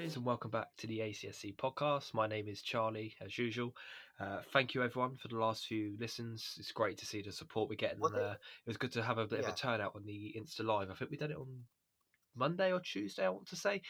guys, and welcome back to the ACSC podcast. My name is Charlie, as usual. Uh, thank you, everyone, for the last few listens. It's great to see the support we're getting. It? Uh, it was good to have a bit of a turnout on the Insta Live. I think we did it on Monday or Tuesday, I want to say.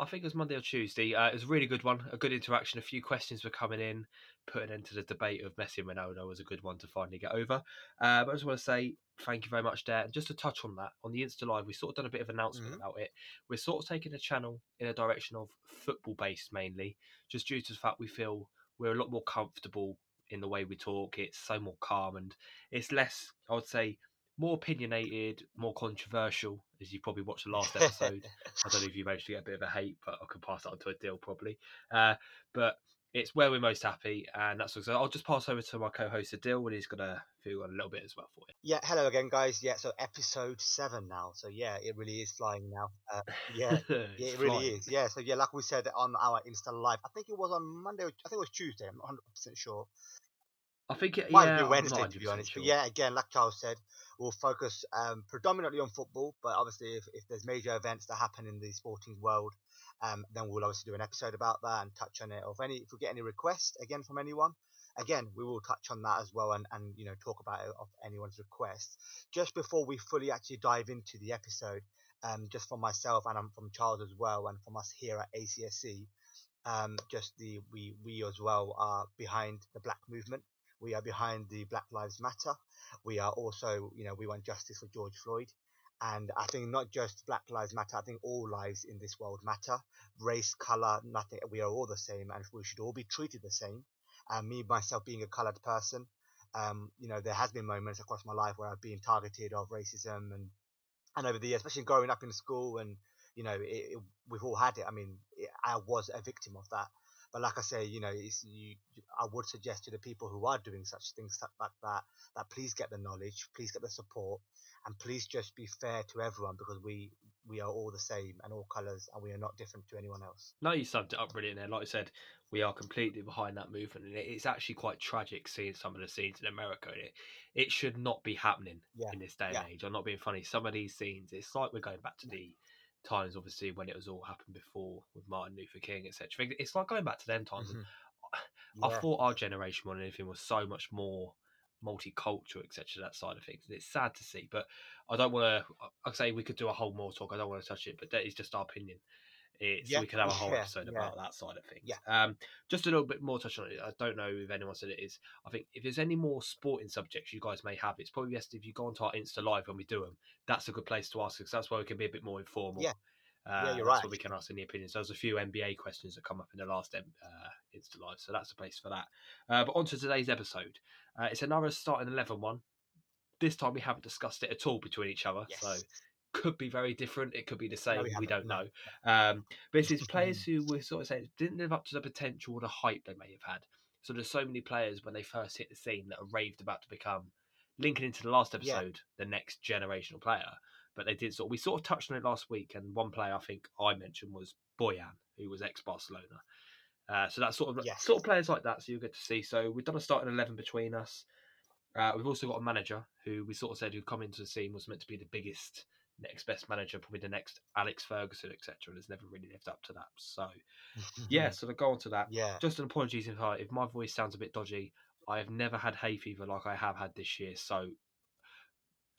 I think it was Monday or Tuesday. Uh, it was a really good one, a good interaction. A few questions were coming in, putting into the debate of Messi and Ronaldo was a good one to finally get over. Uh, but I just want to say thank you very much, there. And just to touch on that, on the Insta Live, we sort of done a bit of announcement Mhm. about it. We're sort of taking the channel in a direction of football based mainly, just due to the fact we feel we're a lot more comfortable in the way we talk. It's so more calm and it's less, I would say, more opinionated, more controversial. As you probably watched the last episode, I don't know if you managed to get a bit of a hate, but I can pass that on to Adil probably. Uh, but it's where we're most happy, and that's so. I'll just pass over to my co-host Adil, and he's gonna feel a little bit as well for you. Yeah, hello again, guys. Yeah, so episode seven now. So yeah, it really is flying now. Uh, yeah, yeah, it really flying. is. Yeah, so yeah, like we said on our Insta Live, I think it was on Monday. I think it was Tuesday. I'm not 100 percent sure. I think it Might yeah, have Wednesday to be honest. sure. But yeah, again, like Charles said, we'll focus um, predominantly on football. But obviously, if, if there's major events that happen in the sporting world, um, then we'll obviously do an episode about that and touch on it. Or if any, if we get any requests again from anyone, again we will touch on that as well and, and you know talk about it of anyone's requests. Just before we fully actually dive into the episode, um, just from myself and I'm from Charles as well, and from us here at ACSC, um, just the we we as well are behind the Black movement. We are behind the Black Lives Matter. We are also, you know, we want justice for George Floyd. And I think not just Black Lives Matter, I think all lives in this world matter. Race, color, nothing. We are all the same and we should all be treated the same. And me, myself, being a colored person, um, you know, there has been moments across my life where I've been targeted of racism and, and over the years, especially growing up in school and, you know, it, it, we've all had it. I mean, it, I was a victim of that. But like I say, you know, it's, you, I would suggest to the people who are doing such things like that, that please get the knowledge, please get the support, and please just be fair to everyone because we we are all the same and all colours, and we are not different to anyone else. No, you summed it up brilliant there. Like I said, we are completely behind that movement, and it's actually quite tragic seeing some of the scenes in America. It it should not be happening Yeah, in this day and yeah. age. I'm not being funny. Some of these scenes, it's like we're going back to the times, obviously, when it was all happened before with Martin Luther King, etc. It's like going back to them times. Mm-hmm. I Yeah. thought our generation more than anything was so much more multicultural, etc. That side of things, and it's sad to see. But I don't want to. I say we could do a whole more talk. I don't want to touch it, but that is just our opinion. It's, Yeah, we could have a whole yeah, episode yeah. about that side of things. Yeah. Um, just a little bit more touch on it. I don't know if anyone said it is. I think if there's any more sporting subjects you guys may have, it's probably best if you go onto our Insta Live when we do them. That's a good place to ask because that's where we can be a bit more informal. Yeah. Uh, Yeah, you're that's right, where we can ask any opinions. There's a few NBA questions that come up in the last um, uh, Insta Live, so that's the place for that. Uh, but on to today's episode. Uh, it's another starting 11 one. This time we haven't discussed it at all between each other, so Yes. Could be very different. It could be the same. we we, don't know. Um, but it's players who were sort of saying didn't live up to the potential or the hype they may have had. So there's so many players when they first hit the scene that are raved about to become linking into the last Yeah. episode, the next generational player. But they did sort. Of, we sort of touched on it last week, and one player I think I mentioned was Bojan, who was ex Barcelona. Uh, so that's sort of Yes. sort of players like that. So you're good to see. So we've done a starting eleven between us. Uh, we've also got a manager who we sort of said who come into the scene was meant to be the biggest, next best manager, probably the next Alex Ferguson, etc., and has never really lived up to that. So yeah, so to go on to that, Yeah. just an apologies if I, if my voice sounds a bit dodgy. I have never had hay fever like I have had this year, so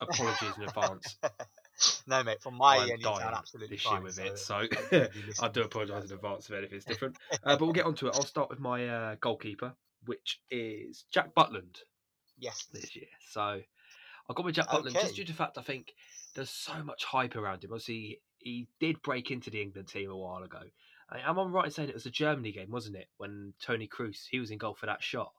apologies in advance. no, mate. From my I'm end, you sound dying absolutely this fine. year with it, so I do apologise in advance if anything's different. Uh, but we'll get on to it. I'll start with my uh, goalkeeper, which is Jack Butland Yes. this year. So I got with Jack Butland Okay. just due to the fact I think there's so much hype around him. Obviously, he did break into the England team a while ago. I, am I right in saying it was a Germany game, wasn't it? When Toni Kroos he was in goal for that shot.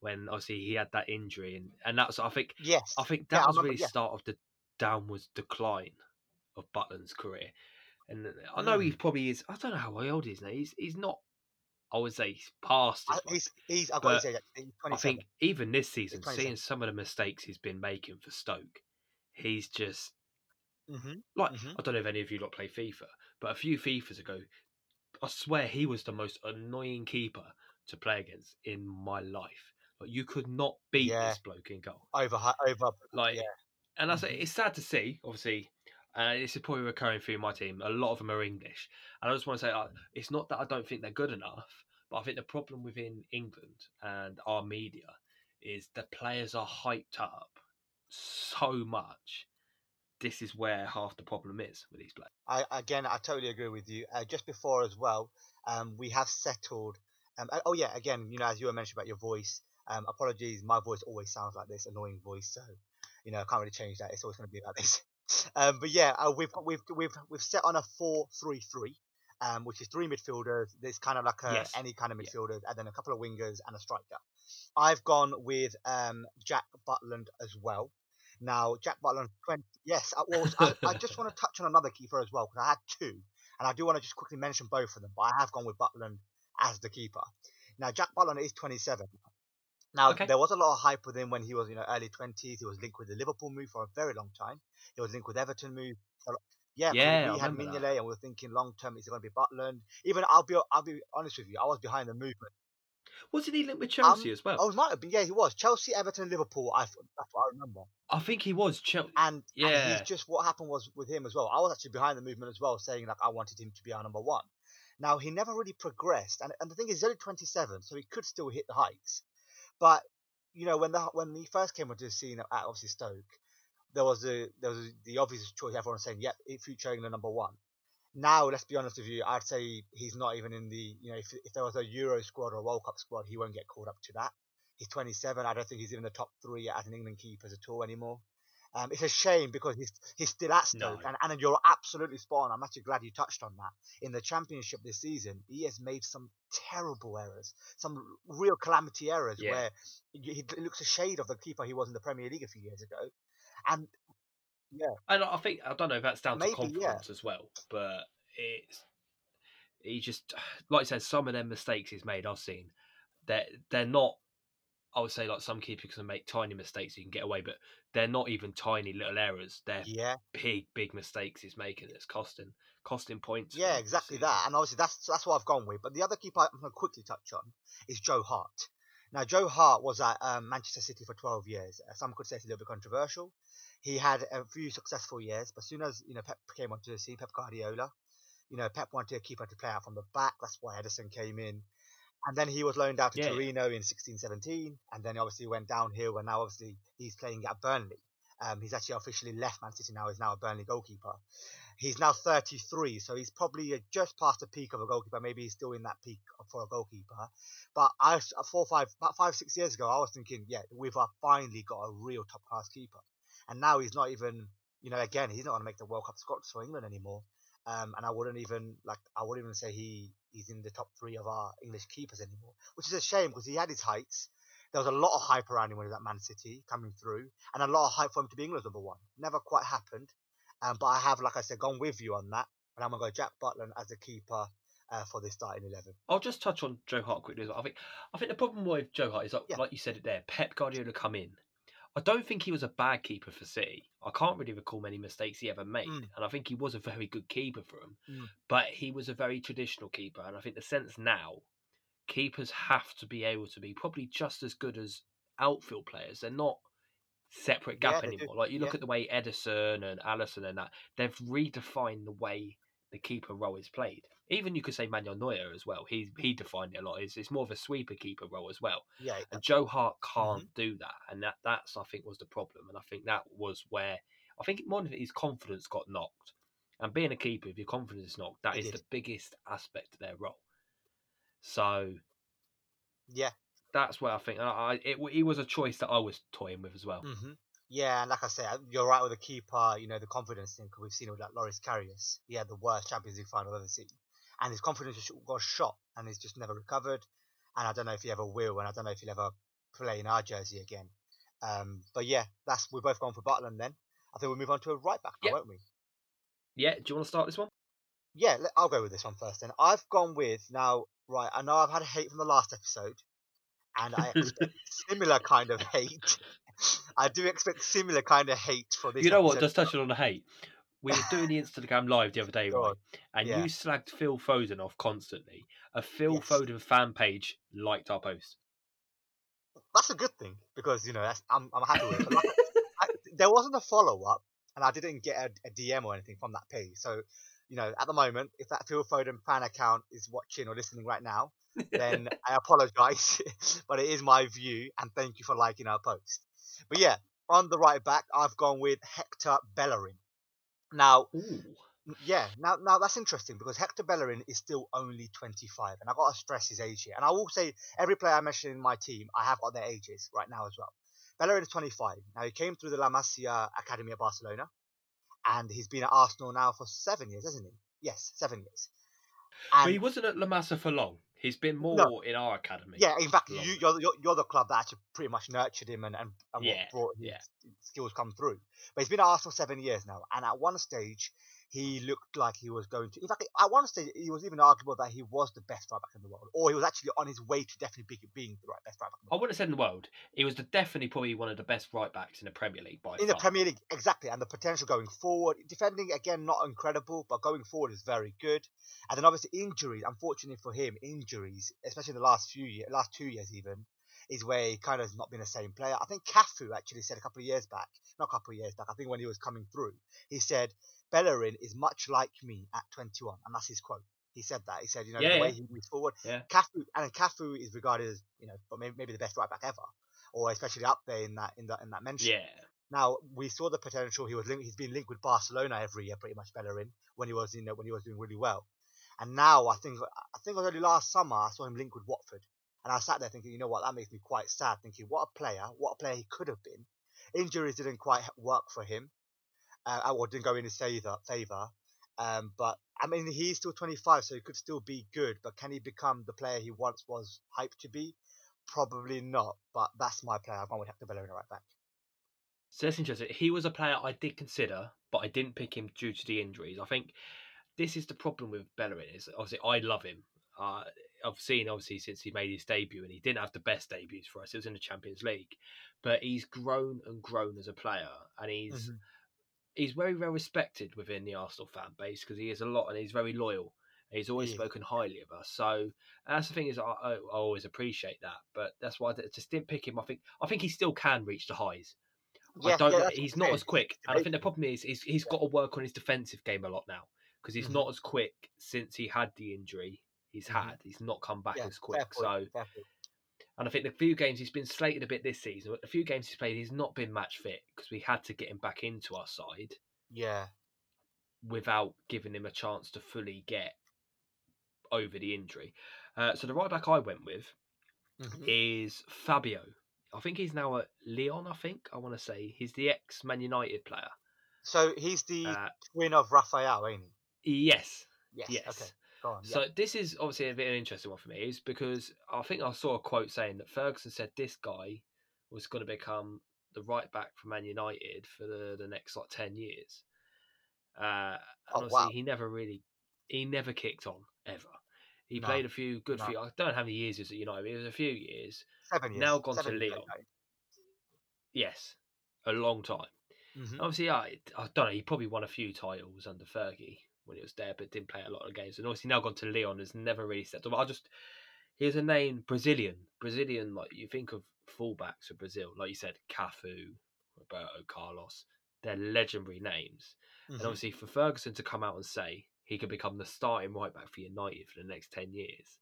When obviously he had that injury, and and that's I think Yes. I think that I was remember- really the yeah. start of the downwards decline of Butland's career. And I know Mm. he probably is. I don't know how old he is now. He's he's not. I would say he's past his I, he's, he's, I've got to say that. He's I think even this season, seeing some of the mistakes he's been making for Stoke, he's just hmm like Mhm. I don't know if any of you lot play FIFA, but a few FIFAs ago, I swear he was the most annoying keeper to play against in my life. Like you could not beat Yeah. this bloke in goal. Over, over. Like, Yeah. and that's Mhm. it's sad to see. Obviously, and this is probably recurring through my team. A lot of them are English, and I just want to say uh, it's not that I don't think they're good enough, but I think the problem within England and our media is the players are hyped up so much. This is where half the problem is with these players. I again, I totally agree with you. Uh, just before as well, um, we have settled. Um, oh yeah, again, you know, as you were mentioning about your voice, um, apologies, my voice always sounds like this annoying voice, so you know, I can't really change that. It's always going to be like this. Um, but yeah, uh, we've we've we've we've set on a four-three-three, um, which is three midfielders. There's kind of like a, Yes. any kind of midfielders, and then a couple of wingers and a striker. I've gone with um, Jack Butland as well. Now, Jack Butland, 20, yes, I, well, I, I just want to touch on another keeper as well because I had two, and I do want to just quickly mention both of them. But I have gone with Butland as the keeper. Now, Jack Butland is 27. Now, Okay. there was a lot of hype with him when he was, you know, early 20s. He was linked with the Liverpool move for a very long time. He was linked with Everton move. For, yeah, Yeah, we had remember that. Mignolet, and we were thinking long term, is it going to be Butland? Even I'll be, I'll be honest with you, I was behind the movement. Wasn't he linked with Chelsea Um, as well? Oh, it might have been. Yeah, he was. Chelsea, Everton, Liverpool. I, that's what I remember. I think he was Chelsea. And, and Yeah. he's just what happened was with him as well. I was actually behind the movement as well, saying like I wanted him to be our number one. Now he never really progressed, and and the thing is, he's only 27, so he could still hit the heights. But you know, when the when he first came onto the scene at obviously Stoke, there was the there was the obvious choice. Everyone was saying, "Yep, future England number one." Now, let's be honest with you, I'd say he's not even in the you know if if there was a Euro squad or a World Cup squad, he won't get called up to that. He's 27. I don't think he's even in the top three as an England keepers at all anymore. Um, it's a shame because he's he's still at Stoke, No. and, and you're absolutely spot on. I'm actually glad you touched on that. In the Championship this season, he has made some terrible errors, some real calamity errors Yeah. where he, he looks a shade of the keeper he was in the Premier League a few years ago. And yeah, And I think I don't know if that's down Maybe, to yeah. confidence as well, but it's he just like I said, some of them mistakes he's made I've seen. They're they're not I would say like some keepers can make tiny mistakes you can get away, but they're not even tiny little errors. They're yeah, big, big mistakes he's making that's costing costing points. yeah, exactly that. And obviously that's that's what I've gone with. But the other keeper I'm going to quickly touch on is Joe Hart. Now Joe Hart was at um, Manchester City for 12 years. Uh, Some could say it's a little bit controversial. He had a few successful years, but as soon as you know Pep came onto the scene, Pep Guardiola, you know Pep wanted a keeper to play out from the back. That's why Ederson came in. And then he was loaned out to Yeah. Torino in 16-17, and then obviously went downhill. And now obviously he's playing at Burnley. Um, he's actually officially left Man City now. He's now a Burnley goalkeeper. He's now 33, so he's probably uh, just past the peak of a goalkeeper. Maybe he's still in that peak for a goalkeeper. But I, uh, four, five, about five, six years ago, I was thinking, yeah, we've uh, finally got a real top class keeper. And now he's not even, you know, again, he's not going to make the World Cup squad for England anymore. Um, and I wouldn't even like, I wouldn't even say he he's in the top three of our English keepers anymore, which is a shame because he had his heights. There was a lot of hype around him when he was at Man City coming through, and a lot of hype for him to be England's number one. Never quite happened. Um, but I have, like I said, gone with you on that, and I'm gonna go Jack Butland as the keeper uh, for this starting eleven. I'll just touch on Joe Hart quickly. as well. I think I think the problem with Joe Hart is like, Yeah. like you said it there. Pep Guardiola come in. I don't think he was a bad keeper for City. I can't really recall many mistakes he ever made, Mm. and I think he was a very good keeper for him. Mm. But he was a very traditional keeper, and I think the sense now, keepers have to be able to be probably just as good as outfield players. They're not separate Yeah, gap do. anymore. Like you look Yeah. at the way Ederson and Alisson and that, they've redefined the way the keeper role is played. Even you could say Manuel Neuer as well. He he defined it a lot. It's, it's more of a sweeper keeper role as well. Yeah, And Joe Hart Mm-hmm. can't do that, and that that's I think was the problem. And I think that was where I think more than his confidence got knocked. And being a keeper, if your confidence is knocked, that It is did. the biggest aspect of their role. So yeah. that's where I think I, I it, he was a choice that I was toying with as well. hmm Yeah, and like I said, you're right with the keeper. You know the confidence thing because we've seen it with like Loris Karius. He had the worst Champions League final I've ever seen, and his confidence just got shot, and he's just never recovered. And I don't know if he ever will, and I don't know if he'll ever play in our jersey again. Um, but yeah, that's we're both going for Butland then. I think we'll move on to a right back, now, Yeah. won't we? Yeah, do you want to start this one? Yeah, I'll go with this one first. Then I've gone with now. Right, I know I've had hate from the last episode, and I expect similar kind of hate. I do expect similar kind of hate for this. you know what? Just touching on the hate. We was doing the Instagram live the other day, right? And Yeah. you slagged Phil Foden off constantly. A Phil Yes. Foden fan page liked our post. that's a good thing because you know that's I'm I'm happy with it. Like, I, there wasn't a follow up, and I didn't get a, a DM or anything from that page. So, you know, at the moment, if that Phil Foden fan account is watching or listening right now, then I apologise, but it is my view, and thank you for liking our post. But yeah, on the right back, I've gone with Hector Bellerin. Now, Ooh. yeah, now now that's interesting because Hector Bellerin is still only 25, and I got to stress his age here. And I will say every player I mention in my team, I have got their ages right now as well. Bellerin is 25. Now he came through the La Masia Academy at Barcelona, and he's been at Arsenal now for seven years, hasn't he? Yes, seven years. But he wasn't at La Masia for long. He's been more No. in our academy. yeah, in fact, you, you're, you're you're the club that actually pretty much nurtured him and and, and Yeah, what brought his yeah. skills come through. But he's been at Arsenal seven years now, and at one stage he looked like he was going to. In fact, I want to say he was even arguable that he was the best right back in the world, or he was actually on his way to definitely be, being the right best right back in the I wouldn't have said in the world. He was the, definitely probably one of the best right backs in the Premier League by in the. Premier League, exactly, and the potential going forward. Defending again, not incredible, but going forward is very good. And then obviously injuries. Unfortunately for him, injuries, especially in the last few years, last two years even, is where he kind of has not been the same player. I think Cafu actually said a couple of years back, not a couple of years back, I think when he was coming through, he said Bellerin is much like me at 21, and that's his quote. He said that. He said, you know, Yeah, the way yeah. he moves forward. Yeah. Cafu and Cafu is regarded as, you know, but maybe, maybe the best right back ever, or especially up there in that in that in that mention. Yeah. Now we saw the potential. He was linked, he's been linked with Barcelona every year, pretty much Bellerin when he was in when he was doing really well. And now I think I think it was only last summer I saw him linked with Watford, and I sat there thinking, you know what, that makes me quite sad. Thinking, what a player, what a player he could have been. Injuries didn't quite work for him, uh, or didn't go in his favour. Favour, um, but I mean he's still 25, so he could still be good. But can he become the player he once was hyped to be? Probably not. But that's my player. I've gone with Hector Bellerin right back. So that's interesting. He was a player I did consider, but I didn't pick him due to the injuries. I think this is the problem with Bellerin. Is obviously I love him. Uh, I've seen obviously since he made his debut, and he didn't have the best debuts for us. It was in the Champions League, but he's grown and grown as a player, and he's Mhm. he's very well respected within the Arsenal fan base because he is a lot and he's very loyal. He's always is. spoken highly of us. So that's the thing is I, I, I always appreciate that, but that's why I just didn't pick him. I think I think he still can reach the highs. I don't. yeah, he's not as quick, and I think the problem is, is he's got to work on his defensive game a lot now because he's Mhm. not as quick since he had the injury he's Mhm. had. He's not come back Yeah, as quick. point, So, and I think the few games he's been slated a bit this season, but the few games he's played, he's not been match fit because we had to get him back into our side Yeah, without giving him a chance to fully get over the injury. Uh, so the right back I went with Mhm. is Fabio. I think he's now at Lyon. I think I want to say he's the ex Man United player. So he's the Uh, twin of Raphael, ain't he? yes, Yes. yes. Okay. So this is obviously a bit of an interesting one for me, is because I think I saw a quote saying that Ferguson said this guy was going to become the right back for Man United for the, the next like ten years. Uh, and Oh, obviously wow. he never really, he never kicked on ever. He No, played a few good no. few. I don't know how many years he was at United. It was a few years. Seven years. now gone to Seven years Lyon. Yes, a long time. Mhm. Obviously, I, I don't know. He probably won a few titles under Fergie when he was there, but didn't play a lot of games. And obviously now gone to Lyon, has never really stepped up. I just here's a name Brazilian, Brazilian. Like you think of fullbacks for Brazil, like you said, Cafu, Roberto Carlos. They're legendary names. And Mhm. obviously for Ferguson to come out and say he could become the starting right back for United for the next ten years,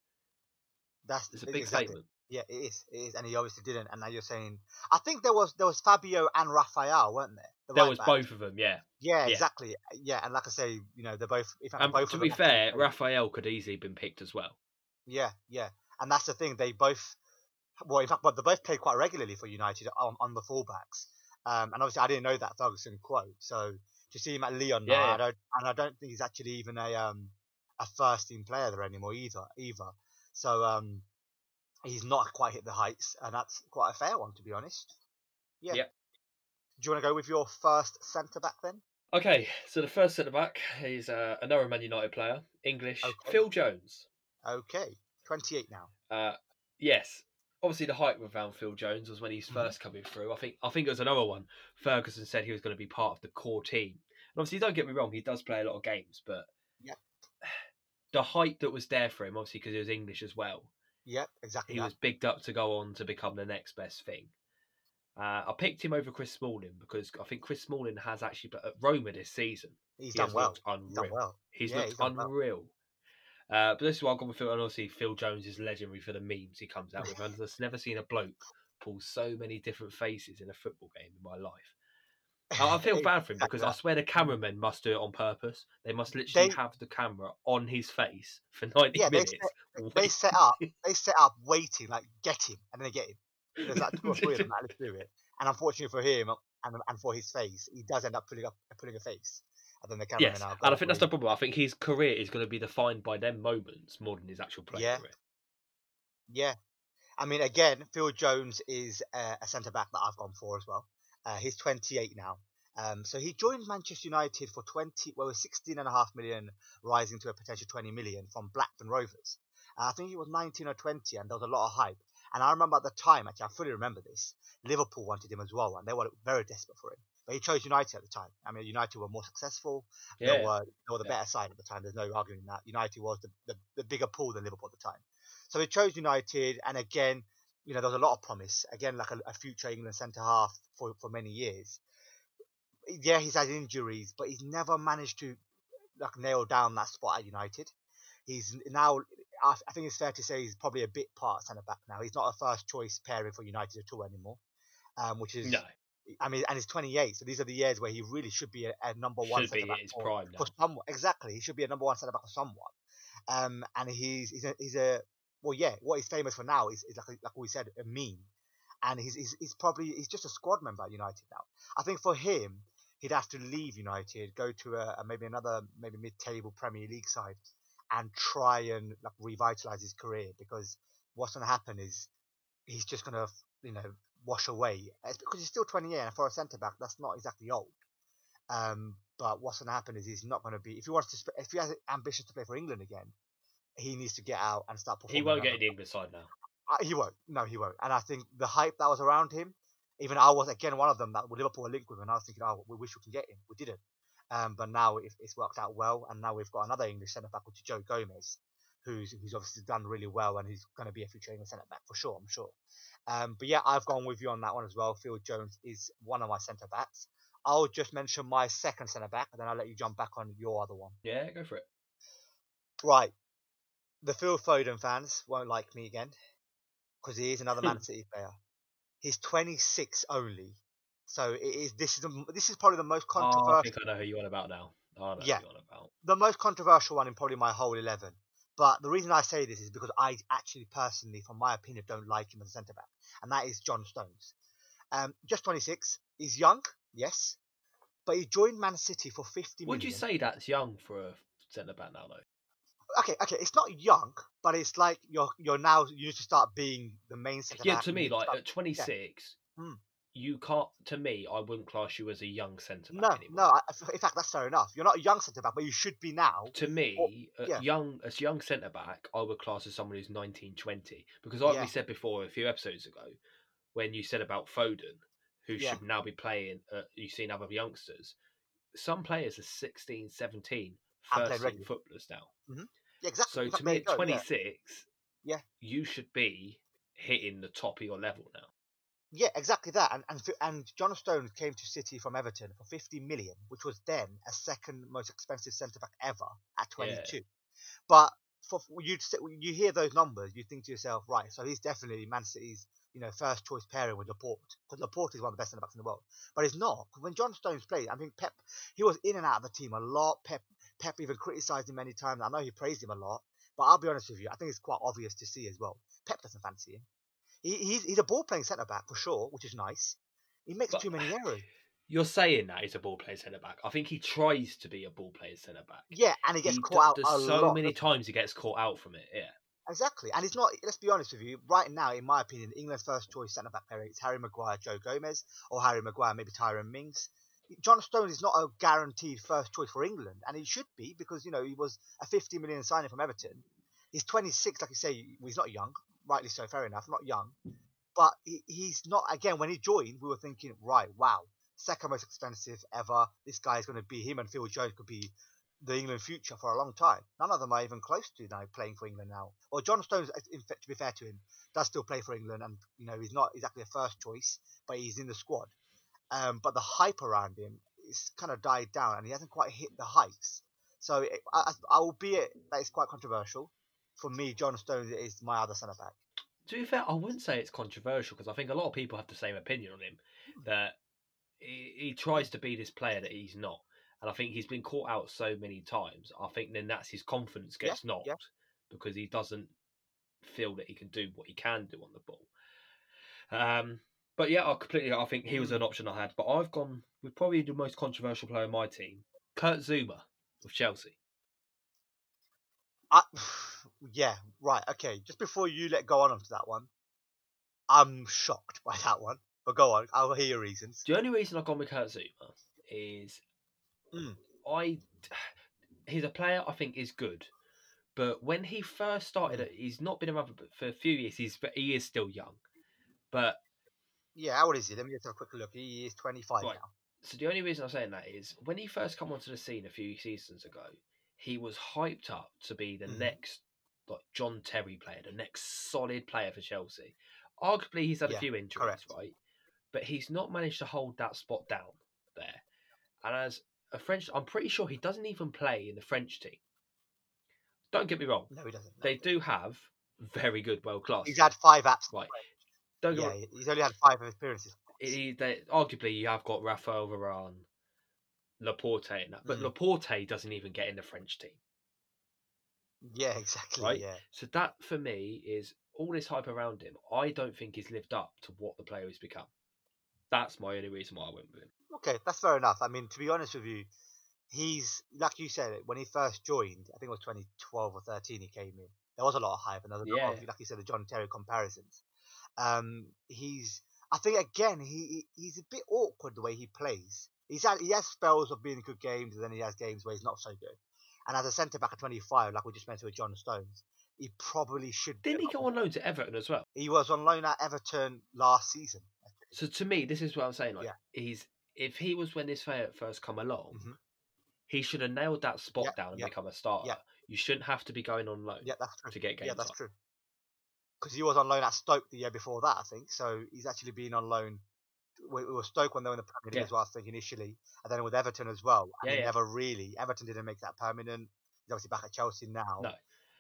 That's it's a big exactly. statement. Yeah, it is. It is, and he obviously didn't. And now you're saying, I think there was there was Fabio and Raphael, weren't there? The There right was backs. both of them, yeah. Yeah, yeah. exactly. Yeah, and like I say, you know, they're both. In fact, And both to of be them actually fair, played. Raphael could easily been picked as well. Yeah, yeah, and that's the thing. They both, well, in fact, but they both played quite regularly for United on, on the fullbacks. Um, and obviously, I didn't know that Ferguson quote. So to see him at Lyon now, Yeah, yeah. I don't, and I don't think he's actually even a um a first team player there anymore either. Either. So um, he's not quite hit the heights, and that's quite a fair one to be honest. Yeah. Yep. Do you want to go with your first centre back then? Okay, so the first centre back is uh, another Man United player, English, Okay. Phil Jones. Okay, twenty eight now. Uh, yes, obviously the hype around Phil Jones was when he's Mhm. first coming through. I think I think it was another one. Ferguson said he was going to be part of the core team. And obviously, don't get me wrong, he does play a lot of games, but yeah. the hype that was there for him, obviously because he was English as well, Yep, exactly. he that. was bigged up to go on to become the next best thing. Uh, I picked him over Chris Smalling because I think Chris Smalling has actually, but at Roma this season, He's he done well. unreal. He's done well. He's Yeah, looked he's done well. unreal. Uh, but this is why I've gone with Phil. And obviously, Phil Jones is legendary for the memes he comes out with. I've never seen a bloke pull so many different faces in a football game in my life. I I feel bad for him because I swear the cameramen must do it on purpose. They must literally They- have the camera on his face for 90 Yeah, they minutes. They set up, they set up waiting, like get him, and then they get him. There's like two or three of them that do it. And unfortunately for him and, and for his face, he does end up pulling up pulling a face. And then the cameraman Yes, and I think that's the problem. I think his career is going to be defined by them moments more than his actual playing Yeah. career. Yeah. I mean, again, Phil Jones is uh, a centre back that I've gone for as well. Uh, he's 28 now. Um, so he joined Manchester United for 20, well, 16 and a half million, rising to a potential 20 million from Blackburn Rovers. Uh, I think he was 19 or 20, and there was a lot of hype. And I remember at the time, actually, I fully remember this. Liverpool wanted him as well, and they were very desperate for him. But he chose United at the time. I mean, United were more successful. They Yeah, were, they were the Yeah. better side at the time. There's no arguing that. United was the, the, the bigger pool than Liverpool at the time. So he chose United, and again, you know, there was a lot of promise. Again, like a, a future England centre half for, for many years. Yeah, he's had injuries, but he's never managed to like nail down that spot at United. He's now, I I think it's fair to say, he's probably a bit part centre back now. He's not a first choice pairing for United at all anymore, um, which is no, I mean, and he's 28, so these are the years where he really should be a, a number one centre back for, prime for someone. Exactly, he should be a number one centre back for someone. Um, and he's he's a, he's a well, yeah. What he's famous for now is, is like like we said, a meme. And he's, he's he's probably he's just a squad member at United now. I think for him, he'd have to leave United, go to a, a maybe another maybe mid-table Premier League side, and try and like revitalize his career because what's going to happen is he's just going to you know wash away. It's because he's still 28 and for a centre back that's not exactly old. Um, but what's going to happen is he's not going to be if he wants to if he has ambitions to play for England again, he needs to get out and start performing. He won't get in the England side now. uh, he won't. No, he won't. And I think the hype that was around him, even I was again one of them that Liverpool linked with, and I was thinking, oh, we wish we could get him. We didn't. Um, but now it, it's worked out well, and now we've got another English centre back, which is Joe Gomez, who's who's obviously done really well, and he's going to be a future England centre back for sure. I'm sure. Um, but yeah, I've gone with you on that one as well. Phil Jones is one of my centre backs. I'll just mention my second centre back, and then I'll let you jump back on your other one. Yeah, go for it. Right. The Phil Foden fans won't like me again because he is another Man City player. He's 26 only, so it is. This is the, this is probably the most Oh, I controversial, think I know who you're on about now. I know Yeah. who you're on about. the most controversial one in probably my whole 11. But the reason I say this is because I actually personally, from my opinion, don't like him as a centre back, and that is John Stones. Um, just 26. He's young, yes, but he joined Man City for 50 Would you say that's young for a centre back now, though? Okay, okay, it's not young, but it's like you're you're now you need to start being the main centre Yeah, to me, like start- at 26, Hmm. you can't. To me, I wouldn't class you as a young centre back no, anymore. no. I, in fact, that's fair enough. You're not a young centre back, but you should be now. To me, a yeah. young as young centre back, I would class as someone who's 19, 20. Because like Yeah. we said before a few episodes ago, when you said about Foden, who Yeah. should now be playing, uh, you've seen other youngsters. Some players are 16, 17, And 13 playing regularly. footballers now. Yeah, exactly. So fact, to me, at go, yeah. 26, Yeah. you should be hitting the top of your level now. Yeah, exactly that. And and and John Stones came to City from Everton for 50 million, which was then a second most expensive centre back ever at 22. But for you you hear those numbers, you think to yourself, right? So he's definitely Man City's you know first choice pairing with Laporte because Laporte is one of the best centre backs in the world. But it's not when John Stones played. I mean, Pep he was in and out of the team a lot. Pep Pep even criticised him many times. I know he praised him a lot, but I'll be honest with you, I think it's quite obvious to see as well. Pep doesn't fancy him. He, he's, he's a ball playing centre back for sure, which is nice. He makes But- too many errors. You're saying that he's a ball playing centre back. I think he tries to be a ball playing centre back. Yeah, and he gets He caught out d- a there's so lot. many times he gets caught out from it. Yeah. Exactly, and it's not. Let's be honest with you. Right now, in my opinion, England's first choice centre back pairing is Harry Maguire, Joe Gomez, or Harry Maguire, maybe Tyrone Mings. John Stones is not a guaranteed first choice for England, and he should be because you know he was a 50 million signing from Everton. He's 26, like you say. He's not young, rightly so. Fair enough, not young, but he, he's not. Again, when he joined, we were thinking, right, wow, second most expensive ever. This guy is going to be him and Phil Jones could be the England future for a long time. None of them are even close to now playing for England now. Or John Stones, to be fair to him, does still play for England, and you know he's not exactly a first choice, but he's in the squad. Um, but the hype around him is kind of died down, and he hasn't quite hit the heights. So, it, I, I, albeit that it's quite controversial, for me, John Stones is my other centre back. To be fair, I wouldn't say it's controversial because I think a lot of people have the same opinion on him. That he, he tries to be this player that he's not, and I think he's been caught out so many times. I think then that's his confidence gets Yeah, knocked yeah. because he doesn't feel that he can do what he can do on the ball. Um, but yeah, I completely. I think he was Mm. an option I had, but I've gone with probably the most controversial player in my team, Kurt Zouma of Chelsea. I, yeah, right. Okay, just before you let go on onto that one, I'm shocked by that one. But go on, I'll hear your reasons. The only reason I've gone with Kurt Zouma is Mm. I he's a player I think is good, but when he first started, Mm. he's not been around for, for a few years. He's but he is still young, but Yeah, how old is he? Let me just have a quick look. He is 25 Right. now. so the only reason I'm saying that is when he first come onto the scene a few seasons ago, he was hyped up to be the Mhm. next like John Terry player, the next solid player for Chelsea. Arguably, he's had a few injuries, correct. right? But he's not managed to hold that spot down there. And as a French, I'm pretty sure he doesn't even play in the French team. Don't get me wrong; No, he doesn't. no. they do have very good, world class. He's had five apps. Right. Don't Yeah, he's only had five appearances. he, they, arguably you have got Rafael Varane, Laporte, and that, but Mhm. Laporte doesn't even get in the French team. Yeah, exactly. Right. Yeah. So that for me is all this hype around him. I don't think he's lived up to what the player has become. That's my only reason why I went with him. Okay, that's fair enough. I mean, to be honest with you, he's like you said when he first joined. I think it was 2012 or 13. He came in. There was a lot of hype, and there was lot of, like you said, the John Terry comparisons. Um, he's. I think again, he he- he's a bit awkward the way he plays. He's had, he has spells of being good games, and then he has games where he's not so good. And as a centre back at 25, like we just mentioned with John Stones, he probably should. Didn't he go on loan to Everton as well? He was on loan at Everton last season. So to me, this is what I'm saying. Like, Yeah. he's if he was when this first come along, Mhm. he should have nailed that spot Yeah, down and yeah, become a starter. You shouldn't have to be going on loan Yeah, that's true. to get games. Yeah, that's true. Because he was on loan at Stoke the year before that, I think. So he's actually been on loan. It was Stoke when they were in the Premier League Yeah. as well, I think initially, and then with Everton as well. And Yeah, he yeah. never really. Everton didn't make that permanent. He's obviously back at Chelsea now. No.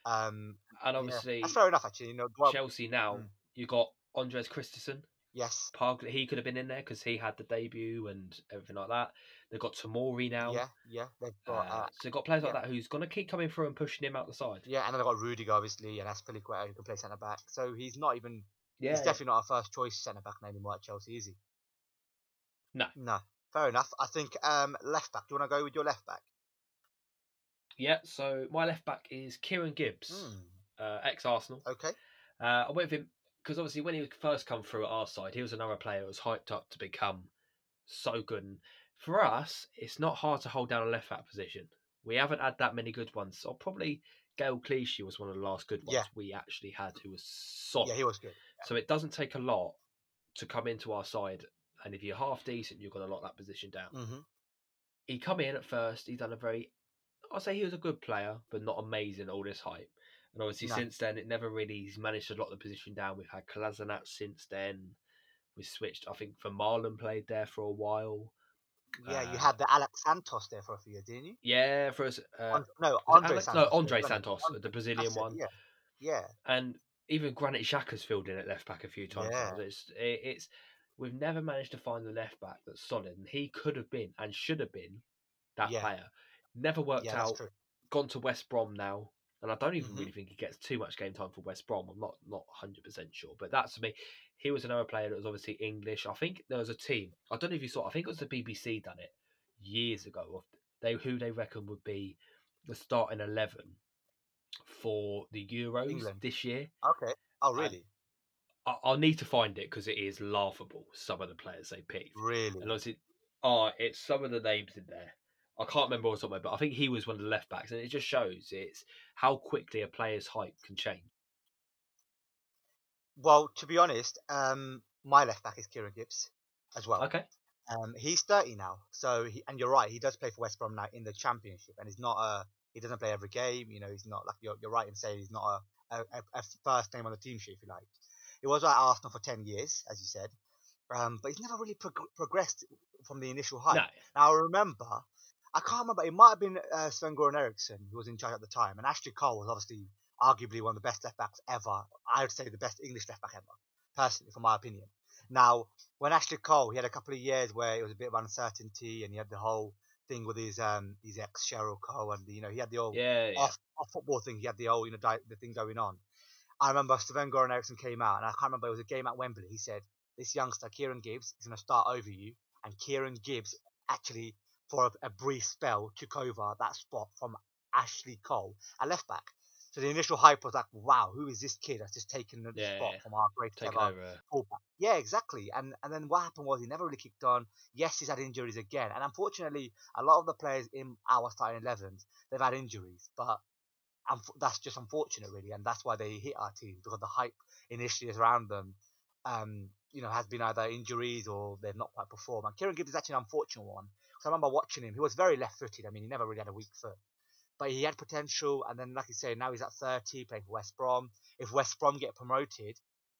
Um, And yeah, obviously, that's fair enough. Actually, you know, well, Chelsea now Mm. you got Andreas Christensen. yes, Park, he could have been in there because he had the debut and everything like that. They've got Tomori now. yeah, yeah. They've Uh, got, uh, so they've got players like that who's going to keep coming through and pushing him out the side. yeah, and then they've got Rudiger obviously, and Azpilicueta who can play centre back. So he's not even. Yeah, he's definitely not a first choice centre back anymore at Chelsea, is he? No. No. Fair enough. I think um, left back. Do you want to go with your left back? yeah. So my left back is Kieran Gibbs, Hmm. uh, ex Arsenal. Okay. Uh, I went with him because obviously when he first come through at our side, he was another player who was hyped up to become so good. And for us, it's not hard to hold down a left back position. We haven't had that many good ones. So probably Gael Clichy was one of the last good ones Yeah. we actually had, who was solid. Yeah, he was good. So it doesn't take a lot to come into our side. And if you're half decent, you're going to lock that position down. hmm He come in at first. He done a very, I'll say he was a good player, but not amazing. All this hype, and obviously No. since then it never really he's managed to lock the position down. We've had Kolasinac since then. We switched. I think Vermaelen played there for a while. Yeah, you Uh, had the Alex Santos there for a few years, didn't you? Yeah, for us. Uh, An- no, Andre Alex? Santos. No, Andre? Santos, the Brazilian that's it, one. Yeah, yeah, and even Granit Xhaka's filled in at left back a few times. Yeah. It's it, it's we've never managed to find the left back that's solid, and he could have been and should have been that Yeah. player. Never worked yeah. Out. Gone to West Brom now, and I don't even Mhm. really think he gets too much game time for West Brom. I'm not not 100 percent sure, but that's me. He was another player that was obviously English. I think there was a team. I don't know if you saw. I think it was the BBC done it years ago. Of they who they reckon would be the starting eleven for the Euros England. this year. Okay. Oh, really? I, I'll need to find it because it is laughable. Some of the players they picked, really? and obviously, oh, it's some of the names in there. I can't remember what's on my, but I think he was one of the left backs, and it just shows it's how quickly a player's hype can change. Well, to be honest, um, my left back is Kieran Gibbs as well. Okay, Um, he's 30 now, so he, and you're right, he does play for West Brom now in the Championship, and he's not a he doesn't play every game. You know, he's not like you're, you're right in saying he's not a, a, a first name on the team sheet, if you like. He was at Arsenal for 10 years, as you said, um, but he's never really prog- progressed from the initial hype. No. Now I remember, I can't remember. It might have been uh, Sven Goran Eriksson who was in charge at the time, and Ashley Cole was obviously arguably one of the best left backs ever. I would say the best English left back ever, personally, from my opinion. Now, when Ashley Cole, he had a couple of years where it was a bit of uncertainty, and he had the whole thing with his um his ex Cheryl Cole, and you know he had the old Yeah, yeah. off, off football thing. He had the old you know di- the thing going on. I remember Sven Goran Eriksson came out, and I can't remember it was a game at Wembley. He said, "This youngster Kieran Gibbs is going to start over you," and Kieran Gibbs actually for a, a brief spell took over that spot from Ashley Cole at left back. So the initial hype was like, "Wow, who is this kid that's just taken the Yeah, spot yeah. from our great ever fullback?" Yeah, exactly. And and then what happened was he never really kicked on. Yes, he's had injuries again, and unfortunately, a lot of the players in our starting 11s they've had injuries, but unf- that's just unfortunate, really, and that's why they hit our team because the hype initially is around them, um, you know, has been either injuries or they've not quite performed. And Kieran Gibbs is actually an unfortunate one because I remember watching him. He was very left-footed. I mean, he never really had a weak foot, but he had potential. And then, like you say, now he's at 30, playing for West Brom. If West Brom get promoted,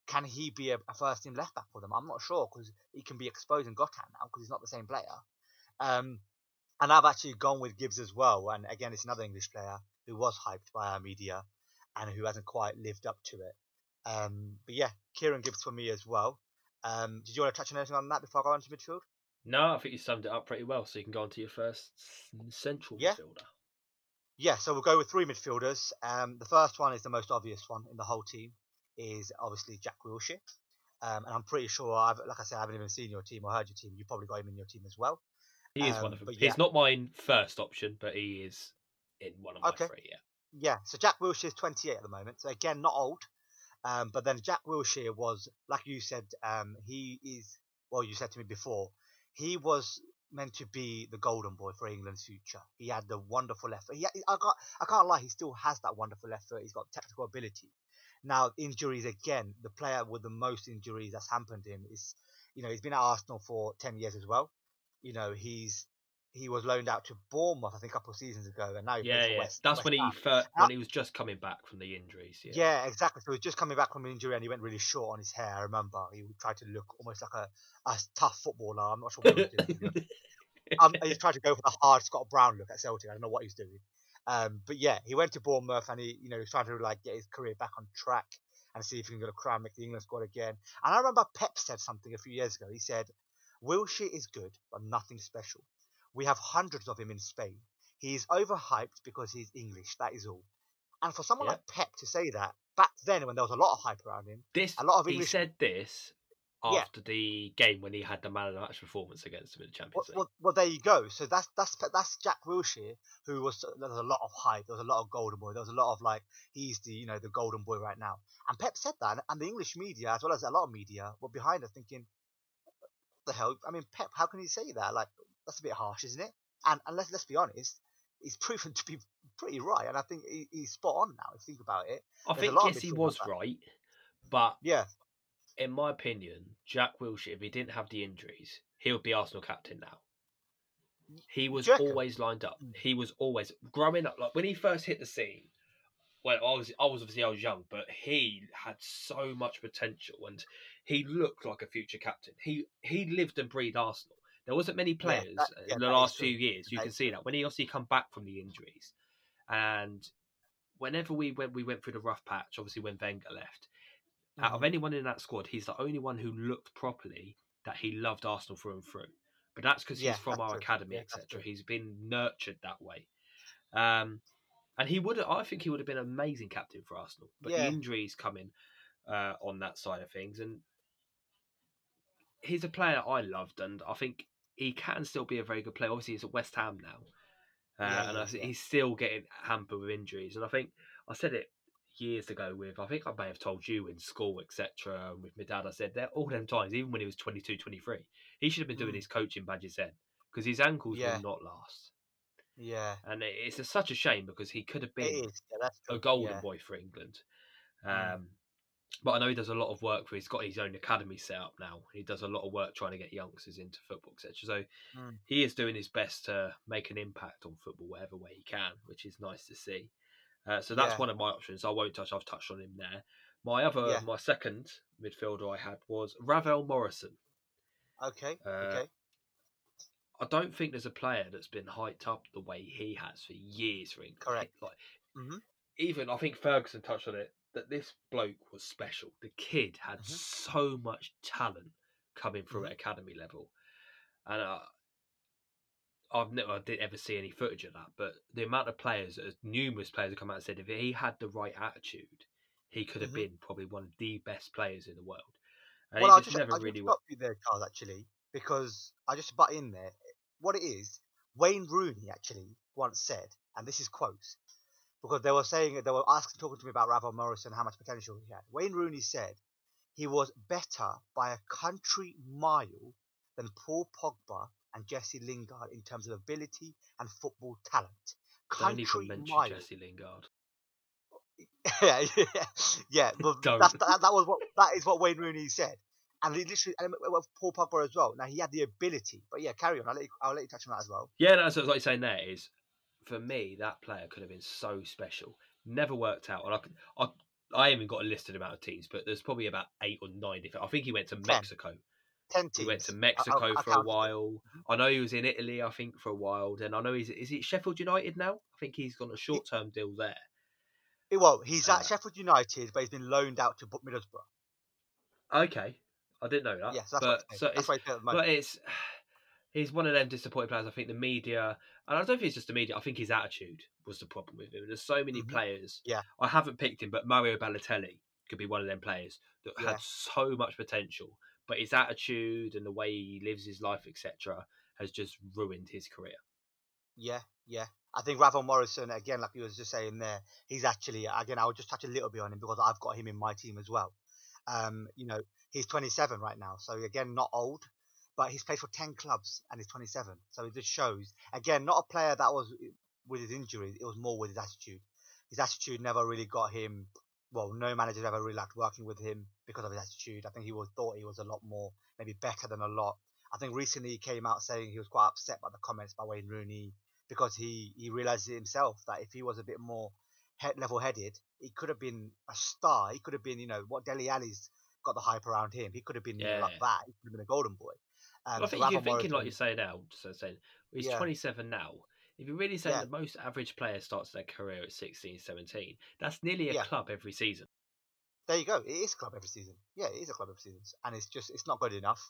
can he be a, a first-team left back for them? I'm not sure because he can be exposed and got at now because he's not the same player. Um, and I've actually gone with Gibbs as well. And again, it's another English player who was hyped by our media and who hasn't quite lived up to it. Um, but yeah, Kieran Gibbs for me as well. Um, did you want to touch on anything on that before I go on to midfield? No, I think you summed it up pretty well. So you can go on to your first central Yeah. midfielder. Yeah, so we'll go with three midfielders. Um, the first one is the most obvious one in the whole team, is obviously Jack Wilshere. Um, and I'm pretty sure, I've, like I said, I haven't even seen your team or heard your team. You probably got him in your team as well. He is Um, one of them. but He's not my first option, but he is in one of my Okay. three. Yeah. Yeah, so Jack Wilshere is 28 at the moment. So again, not old. Um, but then Jack Wilshere was, like you said, um, he is, well, you said to me before, he was meant to be the golden boy for England's future. He had the wonderful left foot. He, I, can't, I can't lie, he still has that wonderful left foot. He's got technical ability. Now, injuries again, the player with the most injuries that's happened to him is, you know, he's been at Arsenal for 10 years as well. You know, he's he was loaned out to Bournemouth, I think, a couple of seasons ago, and now Yeah, yeah. West. That's West when he first, when he was just coming back from the injuries. Yeah. Yeah, exactly. So he was just coming back from injury and he went really short on his hair. I remember he tried to look almost like a, a tough footballer. I'm not sure what he was doing. to um, he tried to go for the hard Scott Brown look at Celtic. I don't know what he's doing. Um, but yeah, he went to Bournemouth and he, you know, he was trying to like get his career back on track and see if he can get a crown, make the England squad again. And I remember Pep said something a few years ago. He said, "Wilshere is good, but nothing special. We have hundreds of him in Spain. He is overhyped because he's English. That is all." And for someone Yeah. like Pep to say that back then, when there was a lot of hype around him, This A lot of he said this Yeah. after the game when he had the man of the match performance against him in the Well, Champions League. well, well, there you go. So that's that's that's Jack Wilshere, who was there was a lot of hype. There was a lot of golden boy. There was a lot of like he's the you know the golden boy right now. And Pep said that, and the English media as well as a lot of media were behind it, thinking, "What the hell? I mean, Pep, how can he say that? Like that's a bit harsh, isn't it?" And and let's let's be honest, he's proven to be pretty right. And I think he, he's spot on now. If you think about it, I there's think yes, he was right, but yeah, in my opinion, Jack Wilshere, if he didn't have the injuries, he would be Arsenal captain now. He was you always lined up. Mm. He was always growing up. Like when he first hit the scene. Well, I was, I was obviously I was young, but he had so much potential, and he looked like a future captain. He he lived and breathed Arsenal. There wasn't many players that- yeah, in the last few years. You That can see that when he obviously come back from the injuries, and whenever we went we went through the rough patch, obviously when Wenger left, out of Mhm. anyone in that squad, he's the only one who looked properly that he loved Arsenal through and through. But that's because Yeah, he's from our true. academy, Yeah, etc. He's been nurtured that way. Um, and he would, I think, he would have been an amazing captain for Arsenal. But the Yeah. injuries coming uh, on that side of things, and he's a player I loved, and I think he can still be a very good player. Obviously, he's at West Ham now, uh, Yeah, and I think yeah. he's still getting hampered with injuries. And I think I said it years ago with I think I may have told you in school, etc. With my dad, I said that all them times, even when he was 22, 23, he should have been doing Mm. his coaching badges then because his ankles Yeah. will not last. Yeah, And it- it's a, such a shame because he could have been. Yeah, a golden boy for England. Mm. Um, but I know he does a lot of work for. He's got his own academy set up now. He does a lot of work trying to get youngsters into football, etc. So Mm. he is doing his best to make an impact on football whatever way he can, which is nice to see. Uh, so that's Yeah. one of my options. I won't touch. I've touched on him there. My other, Yeah. my second midfielder I had was Ravel Morrison. Okay. Uh, okay. I don't think there's a player that's been hyped up the way he has for years for England. Correct. Like, Mhm. even I think Ferguson touched on it that this bloke was special. The kid had Mhm. so much talent coming through at academy level, and uh, I've never I didn't ever see any footage of that. But the amount of players, numerous players have come out and said, if he had the right attitude, he could have Mhm. been probably one of the best players in the world. And Well, I'll just just, never I'll really. stop you there, Charles, actually, because I just butt in there. What it is, Wayne Rooney actually once said, and this is quotes, because they were saying, they were asking, talking to me about Ravel Morrison, how much potential he had. Wayne Rooney said he was better by a country mile than Paul Pogba and Jesse Lingard in terms of ability and football talent. Don't even Country mention mile. Jesse Lingard. yeah, yeah, yeah. But that, that was what that is what Wayne Rooney said, and he literally and with Paul Pogba as well. Now he had the ability, but yeah, carry on. I'll let you, I'll let you touch on that as well. Yeah, that's what I was saying. There is, for me, that player could have been so special. Never worked out, and I, could, I, I haven't got a listed amount of teams, but there's probably about eight or nine. Different. I think he went to Mexico. Ten He went to Mexico I- I for a while. I know he was in Italy, I think, for a while. Then I know he's is he Sheffield United now? I think he's got a short term deal there. Well, he's Uh, at Sheffield United, but he's been loaned out to Middlesbrough. Okay, I didn't know that. Yeah, so that's but what so it's, That's why he's at the moment. but it's he's one of them disappointed players. I think the media, and I don't think it's just the media. I think his attitude was the problem with him. And There's so many Mhm. players. Yeah. I haven't picked him, but Mario Balotelli could be one of them players that Yeah. had so much potential, but his attitude and the way he lives his life, etc., has just ruined his career. Yeah, yeah. I think Ravel Morrison, again, like you was just saying there, he's actually, again, I would just touch a little bit on him because I've got him in my team as well. Um, you know, he's 27 right now, so again, not old, but he's played for 10 clubs and he's 27. So it just shows, again, not a player that was eh, with his injuries, it was more with his attitude. His attitude never really got him, well, no manager ever really liked working with him because of his attitude. I think he was thought he was a lot more, maybe better than a lot. I think recently he came out saying he was quite upset by the comments by Wayne Rooney because he he realized himself that if he was a bit more head, level-headed, he could have been a star. He could have been, you know, what Dele Alli's got the hype around him. He could have been know, like Yeah. that. He could have been a golden boy. Well, I think Ravel you're thinking like Morrison- you say now. So saying he's Yeah. 27 now. If you're really saying Yeah. the most average player starts their career at 16, 17, that's nearly a Yeah. club every season. There you go. It is a club every season. Yeah, it is a club every season, and it's just it's not good enough.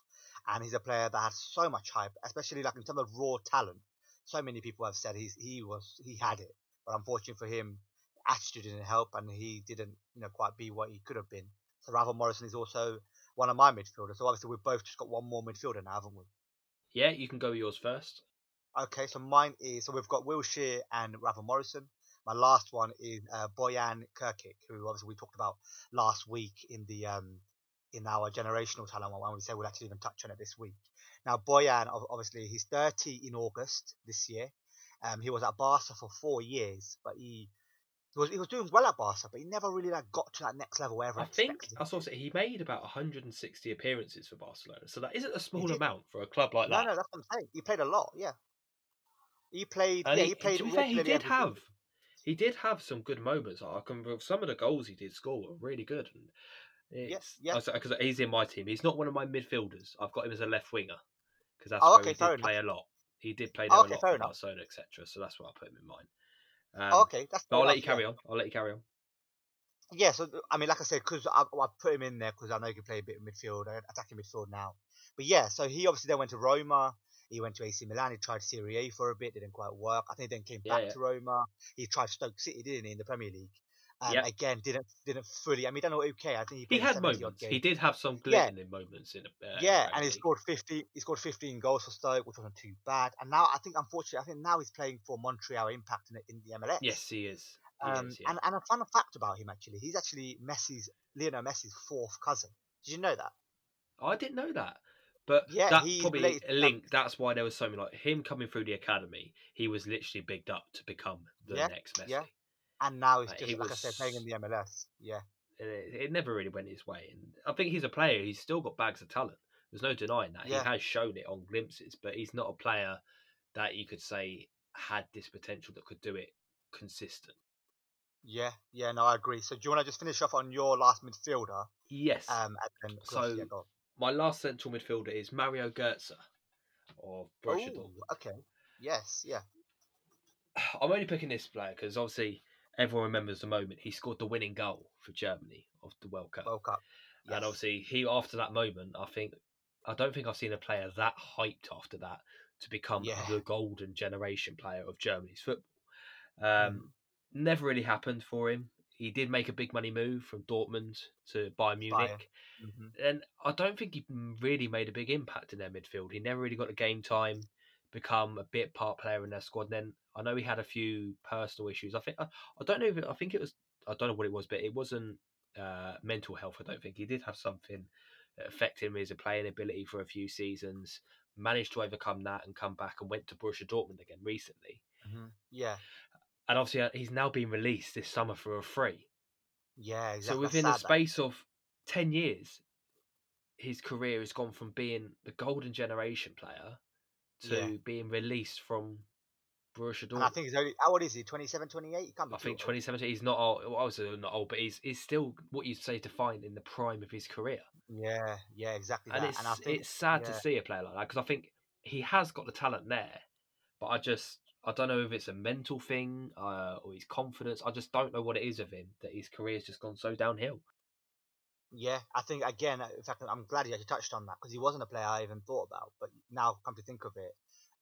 And he's a player that has so much hype, especially like in terms of raw talent. So many people have said he's he was he had it, but unfortunately for him, attitude didn't help, and he didn't you know quite be what he could have been. So Ravel Morrison is also one of my midfielders. So obviously we've both just got one more midfielder now, haven't we? Yeah, you can go with yours first. Okay, so mine is so we've got Wilshere and Ravel Morrison. My last one is uh, Bojan Krkić, who obviously we talked about last week in the um in our generational talent one. We said we'll actually even touch on it this week. Now Bojan, obviously, he's 30 in August this year. Um, he was at Barca for four years, but he. He was, he was doing well at Barca, but he never really like got to that next level where I think I saw he made about 160 appearances for Barcelona, so that isn't a small amount for a club like No, that. no, no, that's what I'm saying. He played a lot, yeah. He played, And yeah, he, he played. to be fair, he did have he did have some good moments. I can some of the goals he did score were really good. And it's, yeah. Because he's in my team. He's not one of my midfielders. I've got him as a left winger because that's Oh, where okay, he did play a lot. He did play Oh, okay, a lot for enough. Barcelona, etc. So that's why I put him in mine. Um, okay, that's. But I'll let you carry yeah. on. I'll let you carry on. Yeah, so I mean, like I said, because I, I put him in there because I know he can play a bit of midfield, uh, attacking midfield now. But yeah, so he obviously then went to Roma. He went to AC Milan. He tried Serie A for a bit, didn't quite work. I think he then came Yeah, back yeah. to Roma. He tried Stoke City, didn't he, in the Premier League? Um, Yeah. Again, didn't didn't fully. I mean, know. Okay, I think he, He had moments. He did have some Yeah. glittering moments in. Uh, yeah, and he scored 50. He scored 15 goals for Stoke, which wasn't too bad. And now I think, unfortunately, I think now he's playing for Montreal Impact in the, in the MLS. Yes, he is. He Um, is, yeah. and, and a fun fact about him actually, he's actually Messi's Lionel Messi's fourth cousin. Did you know that? I didn't know that. But Yeah, that probably a link. That's why there was so many like him coming through the academy. He was literally bigged up to become the Yeah, next Messi. yeah. And now he's just he like I said, playing in the MLS. Yeah, it, it never really went his way. And I think he's a player. He's still got bags of talent. There's no denying that. Yeah. He has shown it on glimpses, but he's not a player that you could say had this potential that could do it consistent. Yeah, yeah, no, I agree. So do you want to just finish off on your last midfielder? Yes. Um, and then So, yeah. My last central midfielder is Mario Götze of Borussia Ooh, okay. Yes, yeah, I'm only picking this player because obviously everyone remembers the moment he scored the winning goal for Germany of the World Cup. World Cup. Yes. And obviously, he after that moment, I think I don't think I've seen a player that hyped after that to become Yeah. the golden generation player of Germany's football. Um, Mm. Never really happened for him. He did make a big money move from Dortmund to Bayern Munich, Mhm. and I don't think he really made a big impact in their midfield. He never really got the game time, become a bit part player in their squad. And then I know he had a few personal issues. I think I, I don't know if it, I think it was I don't know what it was, but it wasn't uh, mental health. I don't think he did have something that affected him as a playing ability for a few seasons. Managed to overcome that and come back and went to Borussia Dortmund again recently. Mhm. Yeah, And obviously, uh, he's now been released this summer for a free. yeah, exactly. So within the sad, that. space of ten years, his career has gone from being the golden generation player to Yeah. being released from Borussia and I think he's only how old is he? 27, 28? He can't be I think old. 2017. He's not old. Well, obviously not old, but he's he's still what you'd say defined in the prime of his career. Yeah, yeah, exactly And that. it's and I think it's sad to see a player like that because I think he has got the talent there, but I just I don't know if it's a mental thing uh, or his confidence. I just don't know what it is of him that his career's just gone so downhill. Yeah, I think again, uh, in fact, I'm glad you actually touched on that because he wasn't a player I even thought about. But now, come to think of it,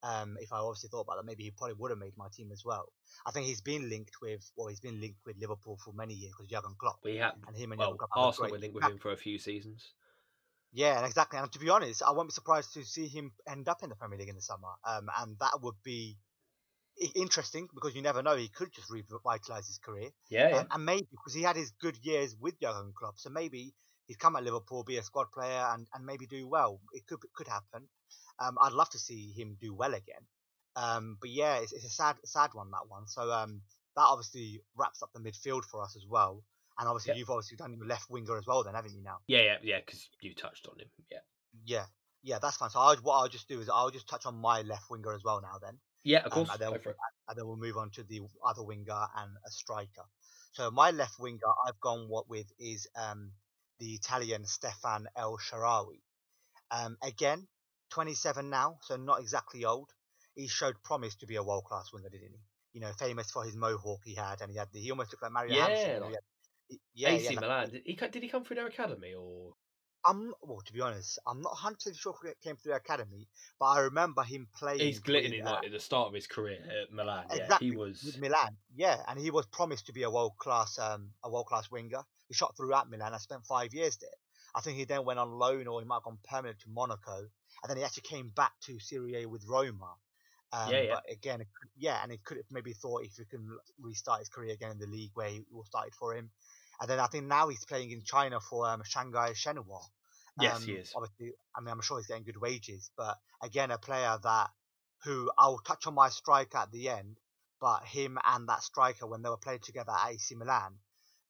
um, if I obviously thought about that, maybe he probably would have made my team as well. I think he's been linked with, well, he's been linked with Liverpool for many years because Jurgen Klopp We have and him and well, Klopp Arsenal were linked with him for a few seasons. Yeah, and exactly. And to be honest, I won't be surprised to see him end up in the Premier League in the summer. Um, and that would be interesting because you never know. He could just revitalize his career. Yeah, yeah. Um, and maybe because he had his good years with Jurgen Klopp, so maybe he'd come at Liverpool, be a squad player, and, and maybe do well. It could it could happen. Um, I'd love to see him do well again. Um, but yeah, it's, it's a sad sad one that one. So um, that obviously wraps up the midfield for us as well. And obviously Yep. you've obviously done your left winger as well, then haven't you now? yeah, yeah, yeah, because you touched on him. Yeah, Yeah, yeah, that's fine. So I'll, what I'll just do is I'll just touch on my left winger as well now then. Yeah, of Um, course. and, then, go for it. and then we'll move on to the other winger and a striker. So my left winger I've gone what with is um, the Italian Stephan El Shaarawy. Um, again, 27 now, so not exactly old. He showed promise to be a world class winger, didn't he? You know, famous for his mohawk he had, and he had the, he almost looked like Mario Yeah, know, like he had- he- yeah, AC yeah, like- Milan. Did he, did he come through their academy or? I'm well, to be honest, I'm not 100 percent sure if he came through the academy, but I remember him playing. He's glittered with, in uh, like at the start of his career at Milan. Yeah, he was. with Milan. Yeah, and he was promised to be a world class um a world class winger. He shot throughout Milan. I spent five years there. I think he then went on loan or he might have gone permanent to Monaco, and then he actually came back to Serie A with Roma. Um, Yeah, yeah. But again, yeah, and he could have maybe thought if he can restart his career again in the league where he all started for him. And then I think now he's playing in China for um, Shanghai Shenhua. Yes, he Um, is. Obviously, I mean, I'm sure he's getting good wages, but again, a player that who I'll touch on my striker at the end, but him and that striker when they were playing together at AC Milan,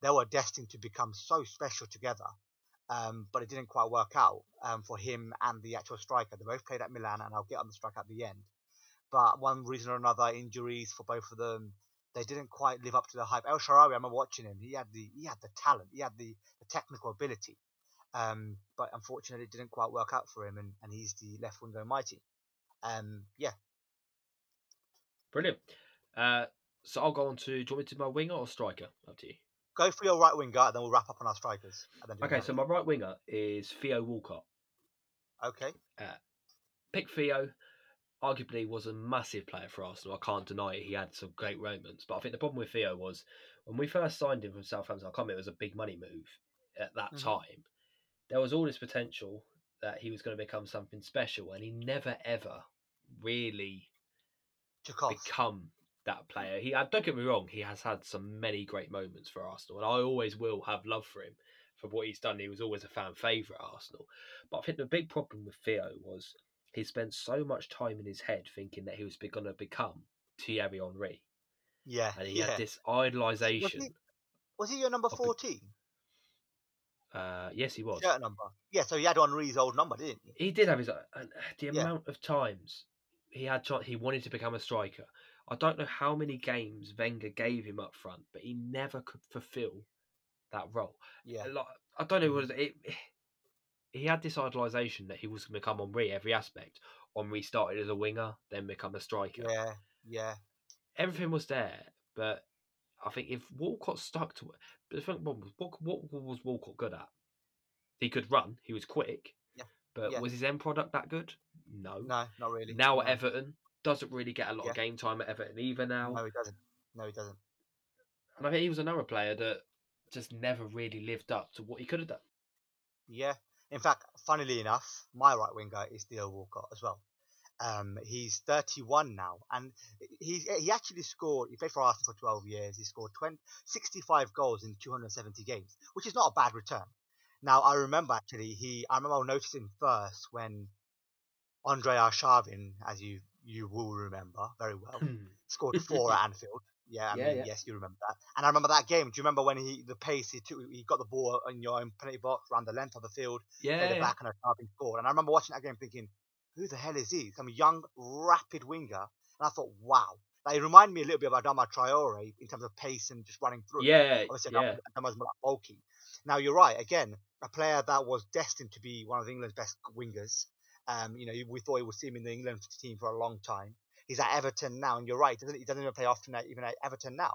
they were destined to become so special together. Um, but it didn't quite work out um, for him and the actual striker. They both played at Milan, and I'll get on the striker at the end. But one reason or another, injuries for both of them, they didn't quite live up to the hype. El Shaarawy, I remember watching him. He had the he had the talent, he had the, the technical ability. Um, but unfortunately, it didn't quite work out for him, and, and he's the left winger my team. Um, yeah, Brilliant. Uh, so I'll go on to. Do you want me to do my winger or striker? Up to you. go for your right winger, and then we'll wrap up on our strikers. And then Okay, so my right winger is Theo Walcott. okay, Uh, Pick Theo. Arguably was a massive player for Arsenal. I can't deny it. He had some great moments, but I think the problem with Theo was when we first signed him from Southampton. I can't remember. It was a big money move at that Mhm. time. There was all this potential that he was going to become something special, and he never ever really took off. become that player. He, uh, don't get me wrong, he has had some many great moments for Arsenal, and I always will have love for him for what he's done. He was always a fan favourite at Arsenal, but I think the big problem with Theo was he spent so much time in his head thinking that he was going to become Thierry Henry, yeah, and he yeah. had this idolization. Was he your number fourteen? Uh, yes, he was. shirt number. Yeah, so he had Henry's old number, didn't he? He did have his uh, and the Yeah. amount of times he had he wanted to become a striker. I don't know how many games Wenger gave him up front, but he never could fulfill that role. Yeah. Like, I don't know was it. He had this idealisation that he was going to become Henry every aspect. Henry started as a winger, then become a striker. Yeah. Yeah. Everything was there, but I think if Walcott stuck to it, but the thing was, what, what was Walcott good at? He could run. He was quick. Yeah, But yeah. was his end product that good? No. No, not really. Now no. at Everton, doesn't really get a lot of game time at Everton either now. No, he doesn't. No, he doesn't. And I think he was another player that just never really lived up to what he could have done. Yeah. In fact, funnily enough, my right winger is Theo Walcott as well. Um, he's 31 now, and he he actually scored. He played for Arsenal for 12 years. He scored 20, 65 goals in 270 games, which is not a bad return. Now I remember actually he. I remember noticing first when Andre Arshavin, as you you will remember very well, scored four at Anfield. Yeah, I Yeah, mean, yeah. yes, you remember that. And I remember that game. Do you remember when he the pace he took? He got the ball in your own penalty box, ran the length of the field, played yeah, it back, and Arshavin scored. And I remember watching that game thinking, who the hell is he? Some young, rapid winger. And I thought, wow. Like, he reminded me a little bit of Adama Traore in terms of pace and just running through. yeah, Obviously, yeah. Adama's more like bulky. Now, you're right. Again, a player that was destined to be one of England's best wingers. Um, you know, we thought he would see him in the England team for a long time. He's at Everton now, and you're right. He doesn't, he doesn't even play often at, even at Everton now.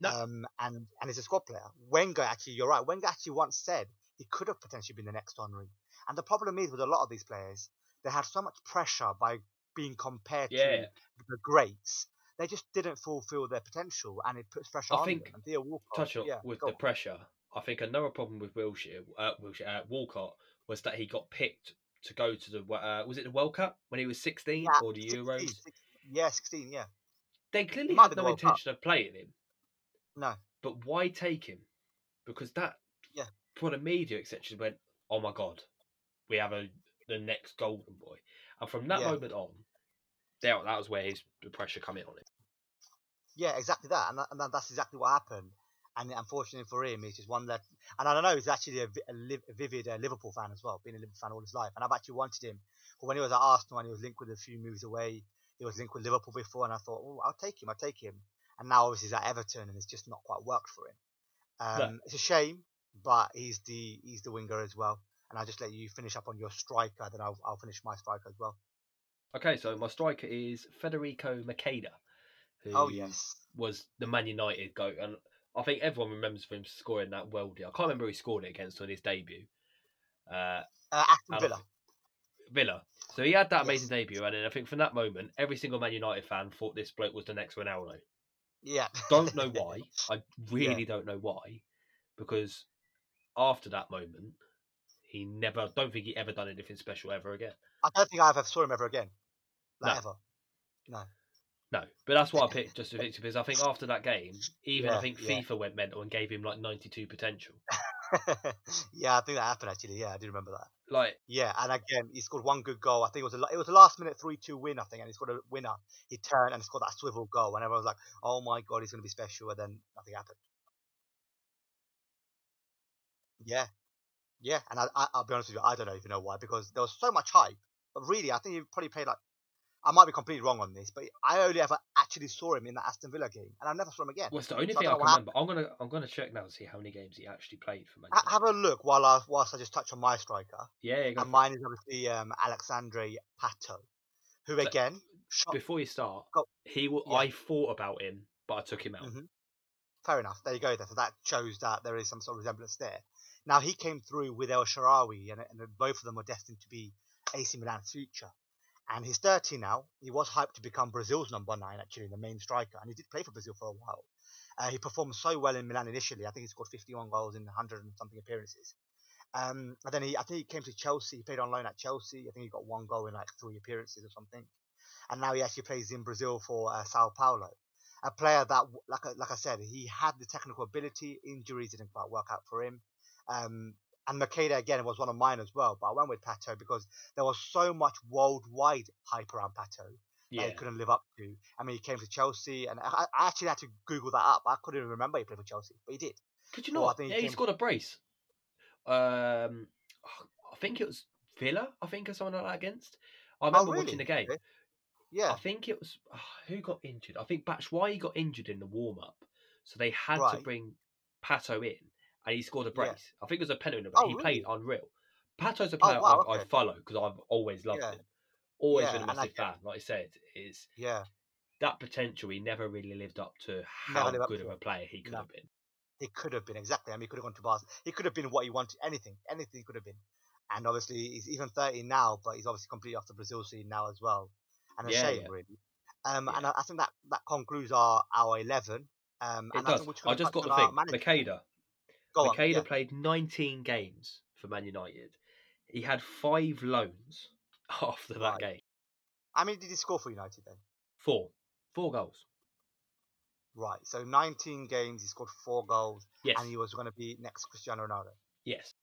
No. Um, and, and he's a squad player. Wenger, actually, you're right. Wenger actually once said he could have potentially been the next Henry. And the problem is with a lot of these players, they had so much pressure by being compared Yeah. to the greats. They just didn't fulfill their potential, and it puts pressure I on think- them. And Theo Walcott, touch on yeah, with the on. pressure. I think another problem with Wilshere, uh, Wilshere, uh, Walcott was that he got picked to go to the uh, was it the World Cup when he was sixteen Yeah, or the 16, Euros? 16, yeah, 16, yeah. They clearly had no World Cup. intention of playing him, No, but why take him? Because that Yeah. for the media etc. went, oh my god, we have a the next golden boy, and from that Yeah. moment on, there that was where his the pressure come in on him. yeah, exactly that, and, that, and that's exactly what happened. And unfortunately for him, he's just one that, and I don't know, he's actually a, a, liv- a vivid uh, Liverpool fan as well, been a Liverpool fan all his life. And I've actually wanted him. But when he was at Arsenal and he was linked with a few moves away, he was linked with Liverpool before, and I thought, oh, I'll take him, I'll take him. And now obviously he's at Everton, and it's just not quite worked for him. Um, No. It's a shame, but he's the he's the winger as well. And I'll just let you finish up on your striker, then I'll, I'll finish my striker as well. Okay, so my striker is Federico Macheda, who Oh yes, was the Man United goat, and I think everyone remembers him scoring that worldie. I can't remember who he scored it against on his debut. Uh, uh, Aston Villa. Villa. So he had that Yes. amazing debut, and then I think from that moment, every single Man United fan thought this bloke was the next Ronaldo. Yeah. Don't know why. I really don't know why, because after that moment, he never. Don't think he ever done anything special ever again. I don't think I've ever saw him ever again. Like No. ever. No. No, but that's why I picked just to Victor because I think after that game, even I Yeah, think yeah. FIFA went mental and gave him like ninety-two potential. yeah, I think that happened actually. Yeah, I do remember that. Like Yeah, and again, he scored one good goal. I think it was a it was a last minute three two win. I think, and he scored a winner. He turned and scored that swivel goal, and everyone was like, "Oh my god, he's going to be special." And then nothing happened. Yeah, yeah, and I, I I'll be honest with you, I don't know even know why because there was so much hype. But really, I think he probably played like. I might be completely wrong on this, but I only ever actually saw him in that Aston Villa game, and I never saw him again. well, it's the only So thing I don't can remember. I'm gonna I'm gonna check now to see how many games he actually played for Man United. have a look while I whilst I just touch on my striker. yeah, And it. mine is obviously um, Alexandre Pato, who So- again shot. Before you start, Go- he w- Yeah. I thought about him, but I took him out. Mhm. Fair enough. There you go. Then. So that shows that there is some sort of resemblance there. Now he came through with El Shaarawy, and, and both of them were destined to be AC Milan's future. And he's 30 now. He was hyped to become Brazil's number nine, actually, the main striker, and he did play for Brazil for a while. Uh, he performed so well in Milan initially. I think he scored 51 goals in 100 and something appearances. Um, and then he, I think he came to Chelsea. He played on loan at Chelsea. I think he got one goal in like three appearances or something. And now he actually plays in Brazil for uh, Sao Paulo. A player that, like like I said, he had the technical ability. Injuries didn't quite work out for him. Um, and Macheda again was one of mine as well. But I went with Pato because there was so much worldwide hype around Pato that he couldn't live up to. I mean, he came to Chelsea, and I, I actually had to Google that up. I couldn't even remember he played for Chelsea, but he did. could you Oh, I not? think he yeah, he scored a brace. um, I think it was Villa. I think or something like that against. I remember oh, really? watching the game. Yeah. I think it was oh, who got injured. I think Batch. Why he got injured in the warm up, so they had to bring Pato in, and he scored a Yeah. brace. I think it was a penalty, but Oh, he really? played unreal. Pato's a Oh, player wow, I, I follow because I've always loved Yeah. him. Always Yeah, been a massive get- fan. Like I said, is Yeah. that potential he never really lived up to how up good to of a player he could No. have been. He could have been exactly. I mean, he could have gone to Barca. He could have been what he wanted. Anything, anything he could have been. And obviously, he's even 30 now, but he's obviously completely off the Brazil scene now as well. And a Yeah, shame, yeah. really. Um, Yeah. and I, I think that that concludes our our 11. Um, It I does. just I just got to think. Macheda. Go. Macheda Yeah. played 19 games for Man United. He had five loans after that Right. game. How many did he score for United then? Four. Four goals. Right. So 19 games, he scored four goals, Yes. and he was going to be next Cristiano Ronaldo. Yes.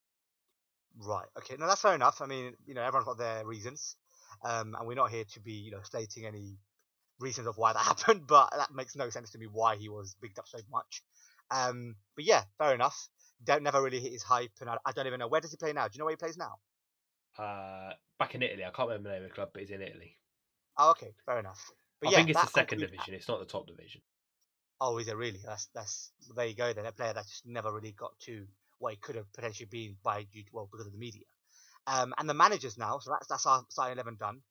Right. Okay. No, that's fair enough. I mean, you know, everyone's got their reasons, um, and we're not here to be, you know, stating any reasons of why that happened. But that makes no sense to me why he was bigged up so much. Um, but yeah, fair enough. Don't never really hit his hype, and I, I don't even know where does he play now. Do you know where he plays now? Uh, back in Italy. I can't remember the name of the club, but he's in Italy. Oh, okay, fair enough. But I yeah, think it's the second division. It's not the top division. Oh, is it really? That's that's there you go then. A player that just never really got to what he could have potentially been by due well because of the media. Um, and the managers now, so that's that's our starting eleven done.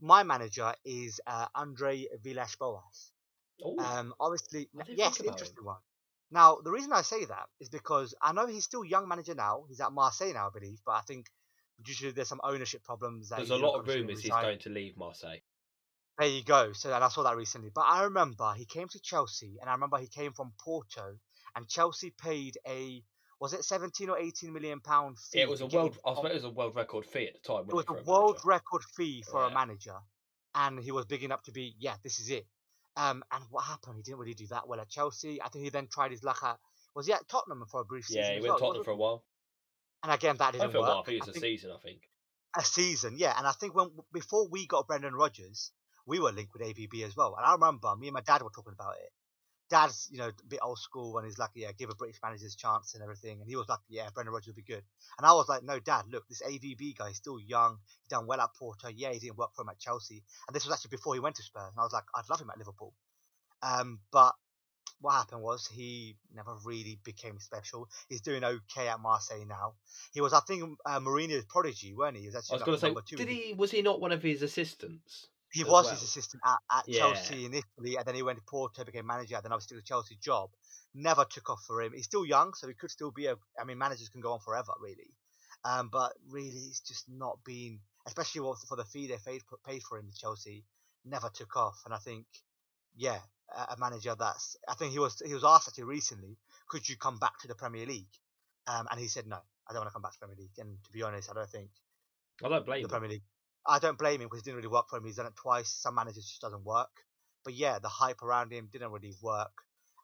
My manager is uh, Andre Villas-Boas. Oh, Um, obviously, yes, interesting one. Now, the reason I say that is because I know he's still young manager now. He's at Marseille now, I believe, but I think due to there's some ownership problems. That there's a lot of rumours he's going to leave Marseille. There you go. So and I saw that recently. But I remember he came to Chelsea, and I remember he came from Porto, and Chelsea paid a was it 17 or 18 million pound fee? It was a world. I suppose it was a world record fee at the time. It was a a world manager? record fee for a manager, and he was big enough to be yeah, this is it. Um, and what happened? He didn't really do that well at Chelsea. I think he then tried his luck at was he at Tottenham for a brief season? Yeah, he went well, Tottenham for a while. And again, that didn't work. while. I think it was a season. I think. a season, yeah. And I think when before we got Brendan Rodgers, we were linked with AVB as well. And I remember me and my dad were talking about it. Dad's, you know, a bit old school, and he's like, yeah, give a British manager manager's chance and everything. And he was like, yeah, Brendan Rodgers will be good. And I was like, no, Dad, look, this AVB guy is still young. He's done well at Porto. Yeah, he didn't work for him at Chelsea. And this was actually before he went to Spurs. And I was like, I'd love him at Liverpool. Um, but what happened was he never really became special. He's doing okay at Marseille now. He was, I think, uh, Mourinho's prodigy, weren't he? He was I was like going to say, did he? Was he not one of his assistants? He was well? his assistant at, at Yeah. Chelsea in Italy, and then he went to Porto, became manager, and then obviously the Chelsea job. Never took off for him. He's still young, so he could still be a. I mean, managers can go on forever, really. Um, but really, it's just not been, especially for the fee they paid, paid for him in Chelsea, never took off. And I think, yeah, a, a manager that's. I think he was he was asked actually recently, could you come back to the Premier League? Um, and he said no, I don't want to come back to the Premier League. And to be honest, I don't think I don't blame the him. Premier League. I don't blame him because it didn't really work for him. He's done it twice. Some managers just doesn't work. But yeah, the hype around him didn't really work,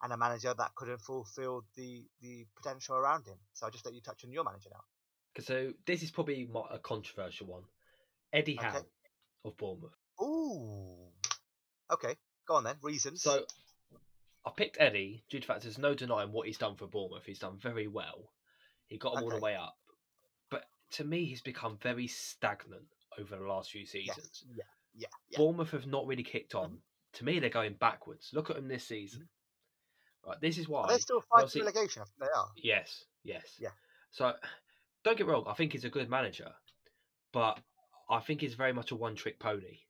and a manager that couldn't fulfil the the potential around him. So I just let you touch on your manager now. So this is probably a controversial one. Eddie Okay. Howe of Bournemouth. Ooh. Okay, go on then. Reasons. So I picked Eddie due to the fact there's no denying what he's done for Bournemouth. He's done very well. He got them all the way up. But to me, he's become very stagnant over the last few seasons. yeah, yeah, yeah. Bournemouth have not really kicked Mm-hmm. on. To me, they're going backwards. Look at them this season. Right, this is why. they're still fighting relegation? I think they are. Yes, yes. Yeah. So, don't get wrong. I think he's a good manager, but I think he's very much a one-trick pony.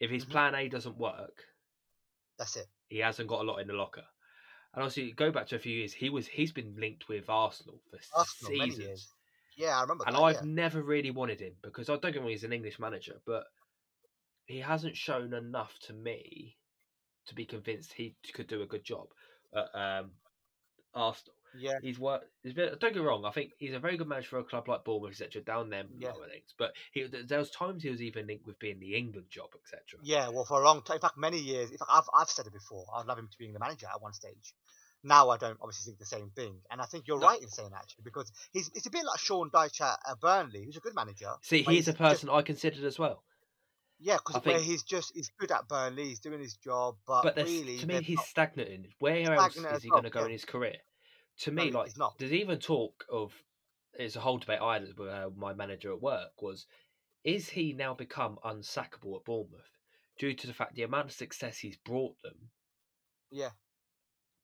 If his Mhm. plan A doesn't work, That's it. he hasn't got a lot in the locker. And obviously, go back to a few years. He was he's been linked with Arsenal for Arsenal seasons, years. Yeah, I remember and that. I've yeah. never really wanted him because I don't get me he's an English manager, but he hasn't shown enough to me to be convinced he could do a good job at um, Arsenal. Yeah, He's worked. He's been, don't get me wrong. I think he's a very good manager for a club like Bournemouth, etc. Down there, Yeah. things. But he, there was times he was even linked with being the England job, etc. Yeah, well, for a long time, in fact, many years. In fact, I've I've said it before. I'd love him to be the manager at one stage. Now I don't obviously think the same thing, and I think you're No. right in saying that actually because he's it's a bit like Sean Dyche at Burnley, who's a good manager. See, but he's a just- person I considered as well. yeah, because where think- he's just he's good at Burnley, he's doing his job, but, But really, to me, he's not- stagnating. Where else is he going to go yeah. in his career? To me, he- like he's not. there's even talk of it's a whole debate I had with uh, my manager at work was, is he now become unsackable at Bournemouth due to the fact the amount of success he's brought them? Yeah,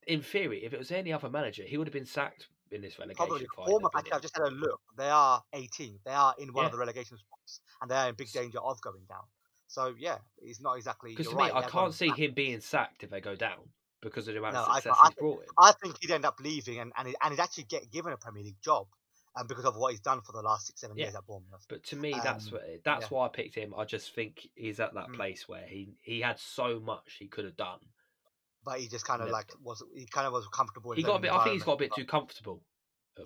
In theory, if it was any other manager, he would have been sacked in this relegation probably. fight. In I've just had a look. They are 18. They are in one of the relegation spots, and they are in big danger of going down. So yeah, he's not exactly. Because to me, right, I he has gone can't see back. him being sacked if they go down because of the amount No, of success I he's brought in. I think he'd end up leaving, and and, he'd, and he'd actually get given a Premier League job, um, because of what he's done for the last six seven Yeah. years at Bournemouth. But to me, that's Um, what, that's yeah. why I picked him. I just think he's at that Mm. place where he he had so much he could have done. But he just kind of Yeah. like was he kind of was comfortable. He got a bit. I think he's got a bit too comfortable.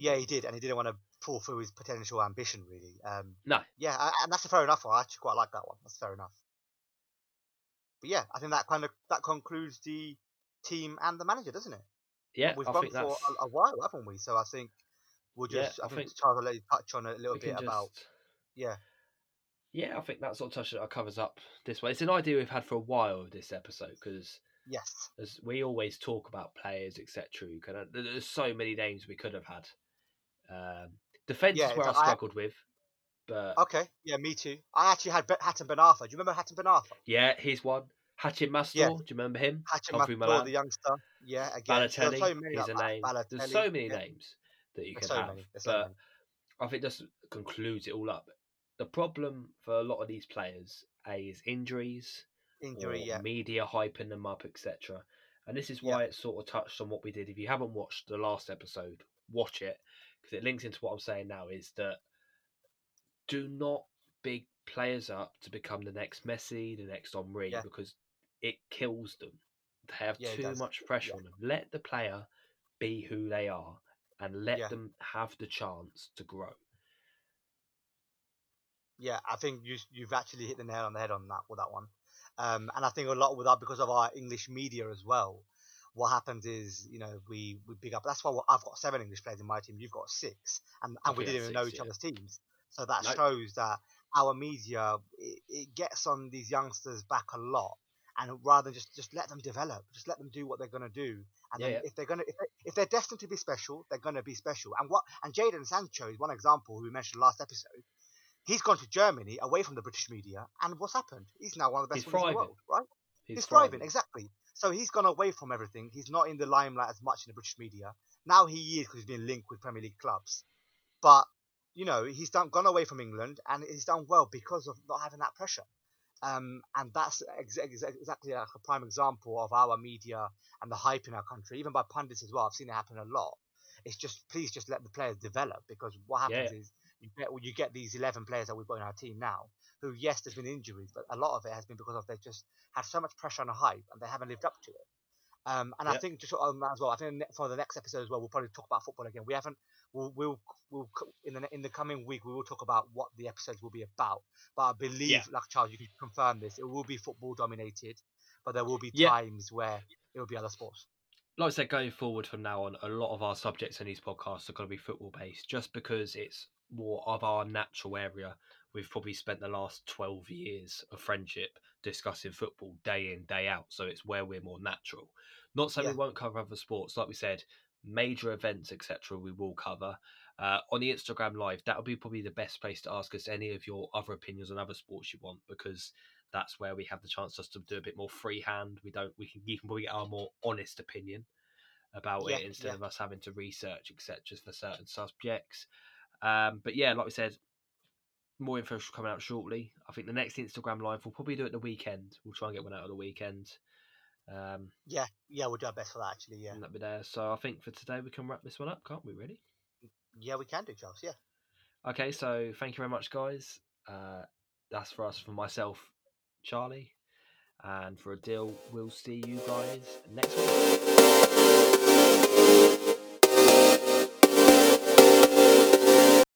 Yeah, he did, and he didn't want to pull through his potential ambition really. Um, No. Yeah, and that's a fair enough one. I actually quite like that one. That's fair enough. But yeah, I think that kind of that concludes the team and the manager, doesn't it? Yeah, We've I gone for a, a while, haven't we? So I think we'll Yeah, just. I, I think, think Charles will let you touch on a little bit about. just. Yeah, Yeah, I think that sort of touch that covers up this way. It's an idea we've had for a while. This episode because yes, as we always talk about players, etc. You can there's so many names we could have had. Um, defense Yeah, is where I it's- I- struggled with, but okay, yeah, me too. I actually had Hatem Ben Arfa. Do you remember Hatem Ben Arfa? yeah, he's one. Hachim Mastour, Yeah. do you remember him? Hatton Humphrey Mastor, the youngster. Yeah, again, Balotelli so many is a name. There's so many yeah. names that you There's can so have, so but many. I think this concludes it all up. The problem for a lot of these players, a is injuries, Injury, yeah. media hyping them up, etc. And this is Yeah. why it sort of touched on what we did. If you haven't watched the last episode, watch it because it links into what I'm saying now. Is that do not big players up to become the next Messi, the next Henry, Yeah. because it kills them. They have Yeah, too much pressure Yeah. on them. Let the player be who they are and let Yeah. them have the chance to grow. Yeah, I think you you've actually hit the nail on the head on that with that one. Um, and I think a lot with that because of our English media as well. What happens is, you know, we we big up. That's why I've got seven English players in my team. You've got six, and and we didn't even know each yeah. other's teams. So that Nope. shows that our media it, it gets on these youngsters back a lot. And rather than just just let them develop, just let them do what they're gonna do. And Yeah, then yeah. if they're gonna if, they, if they're destined to be special, they're gonna be special. And what and Jadon Sancho is one example who we mentioned last episode. He's gone to Germany away from the British media, and what's happened? He's now one of the best ones in the world, right? He's, He's, thriving, exactly. So he's gone away from everything. He's not in the limelight as much in the British media. Now he is because he's been linked with Premier League clubs. But you know, he's done gone away from England, and he's done well because of not having that pressure. Um, and that's ex- ex- exactly like a prime example of our media and the hype in our country, even by pundits as well. I've seen it happen a lot. It's just please just let the players develop because what Yeah. happens is you get you get these eleven players that we've got in our team now. Who yes, there's been injuries, but a lot of it has been because of they just had so much pressure on and hype and they haven't lived up to it. Um, and I think just on that as well. I think for the next episode as well, we'll probably talk about football again. We haven't. We'll, we'll, we'll in the in the coming week we will talk about what the episodes will be about. But I believe, Yeah. like Charles, you can confirm this. It will be football dominated, but there will be Yeah. times where it will be other sports. like I said, going forward from now on, a lot of our subjects in these podcasts are going to be football based, just because it's more of our natural area. We've probably spent the last twelve years of friendship discussing football day in day out, so it's where we're more natural. Not saying Yeah. we won't cover other sports, like we said, major events, etc. We will cover uh, on the Instagram live. That'll be probably the best place to ask us any of your other opinions on other sports you want, because that's where we have the chance just to do a bit more freehand. We don't. We can. You can probably get our more honest opinion about Yeah, it instead yeah. of us having to research etc. for certain subjects. Um, but yeah, like we said, more info should coming out shortly. I think the next Instagram live we'll probably do it the weekend. We'll try and get one out on the weekend. Um, Yeah, yeah, we'll do our best for that actually. Yeah, that'll be there. So I think for today we can wrap this one up, can't we? Really? yeah, we can do, Charles. Yeah, Okay. So thank you very much, guys. Uh, that's for us, for myself, Charlie, and for Adil. We'll see you guys next week.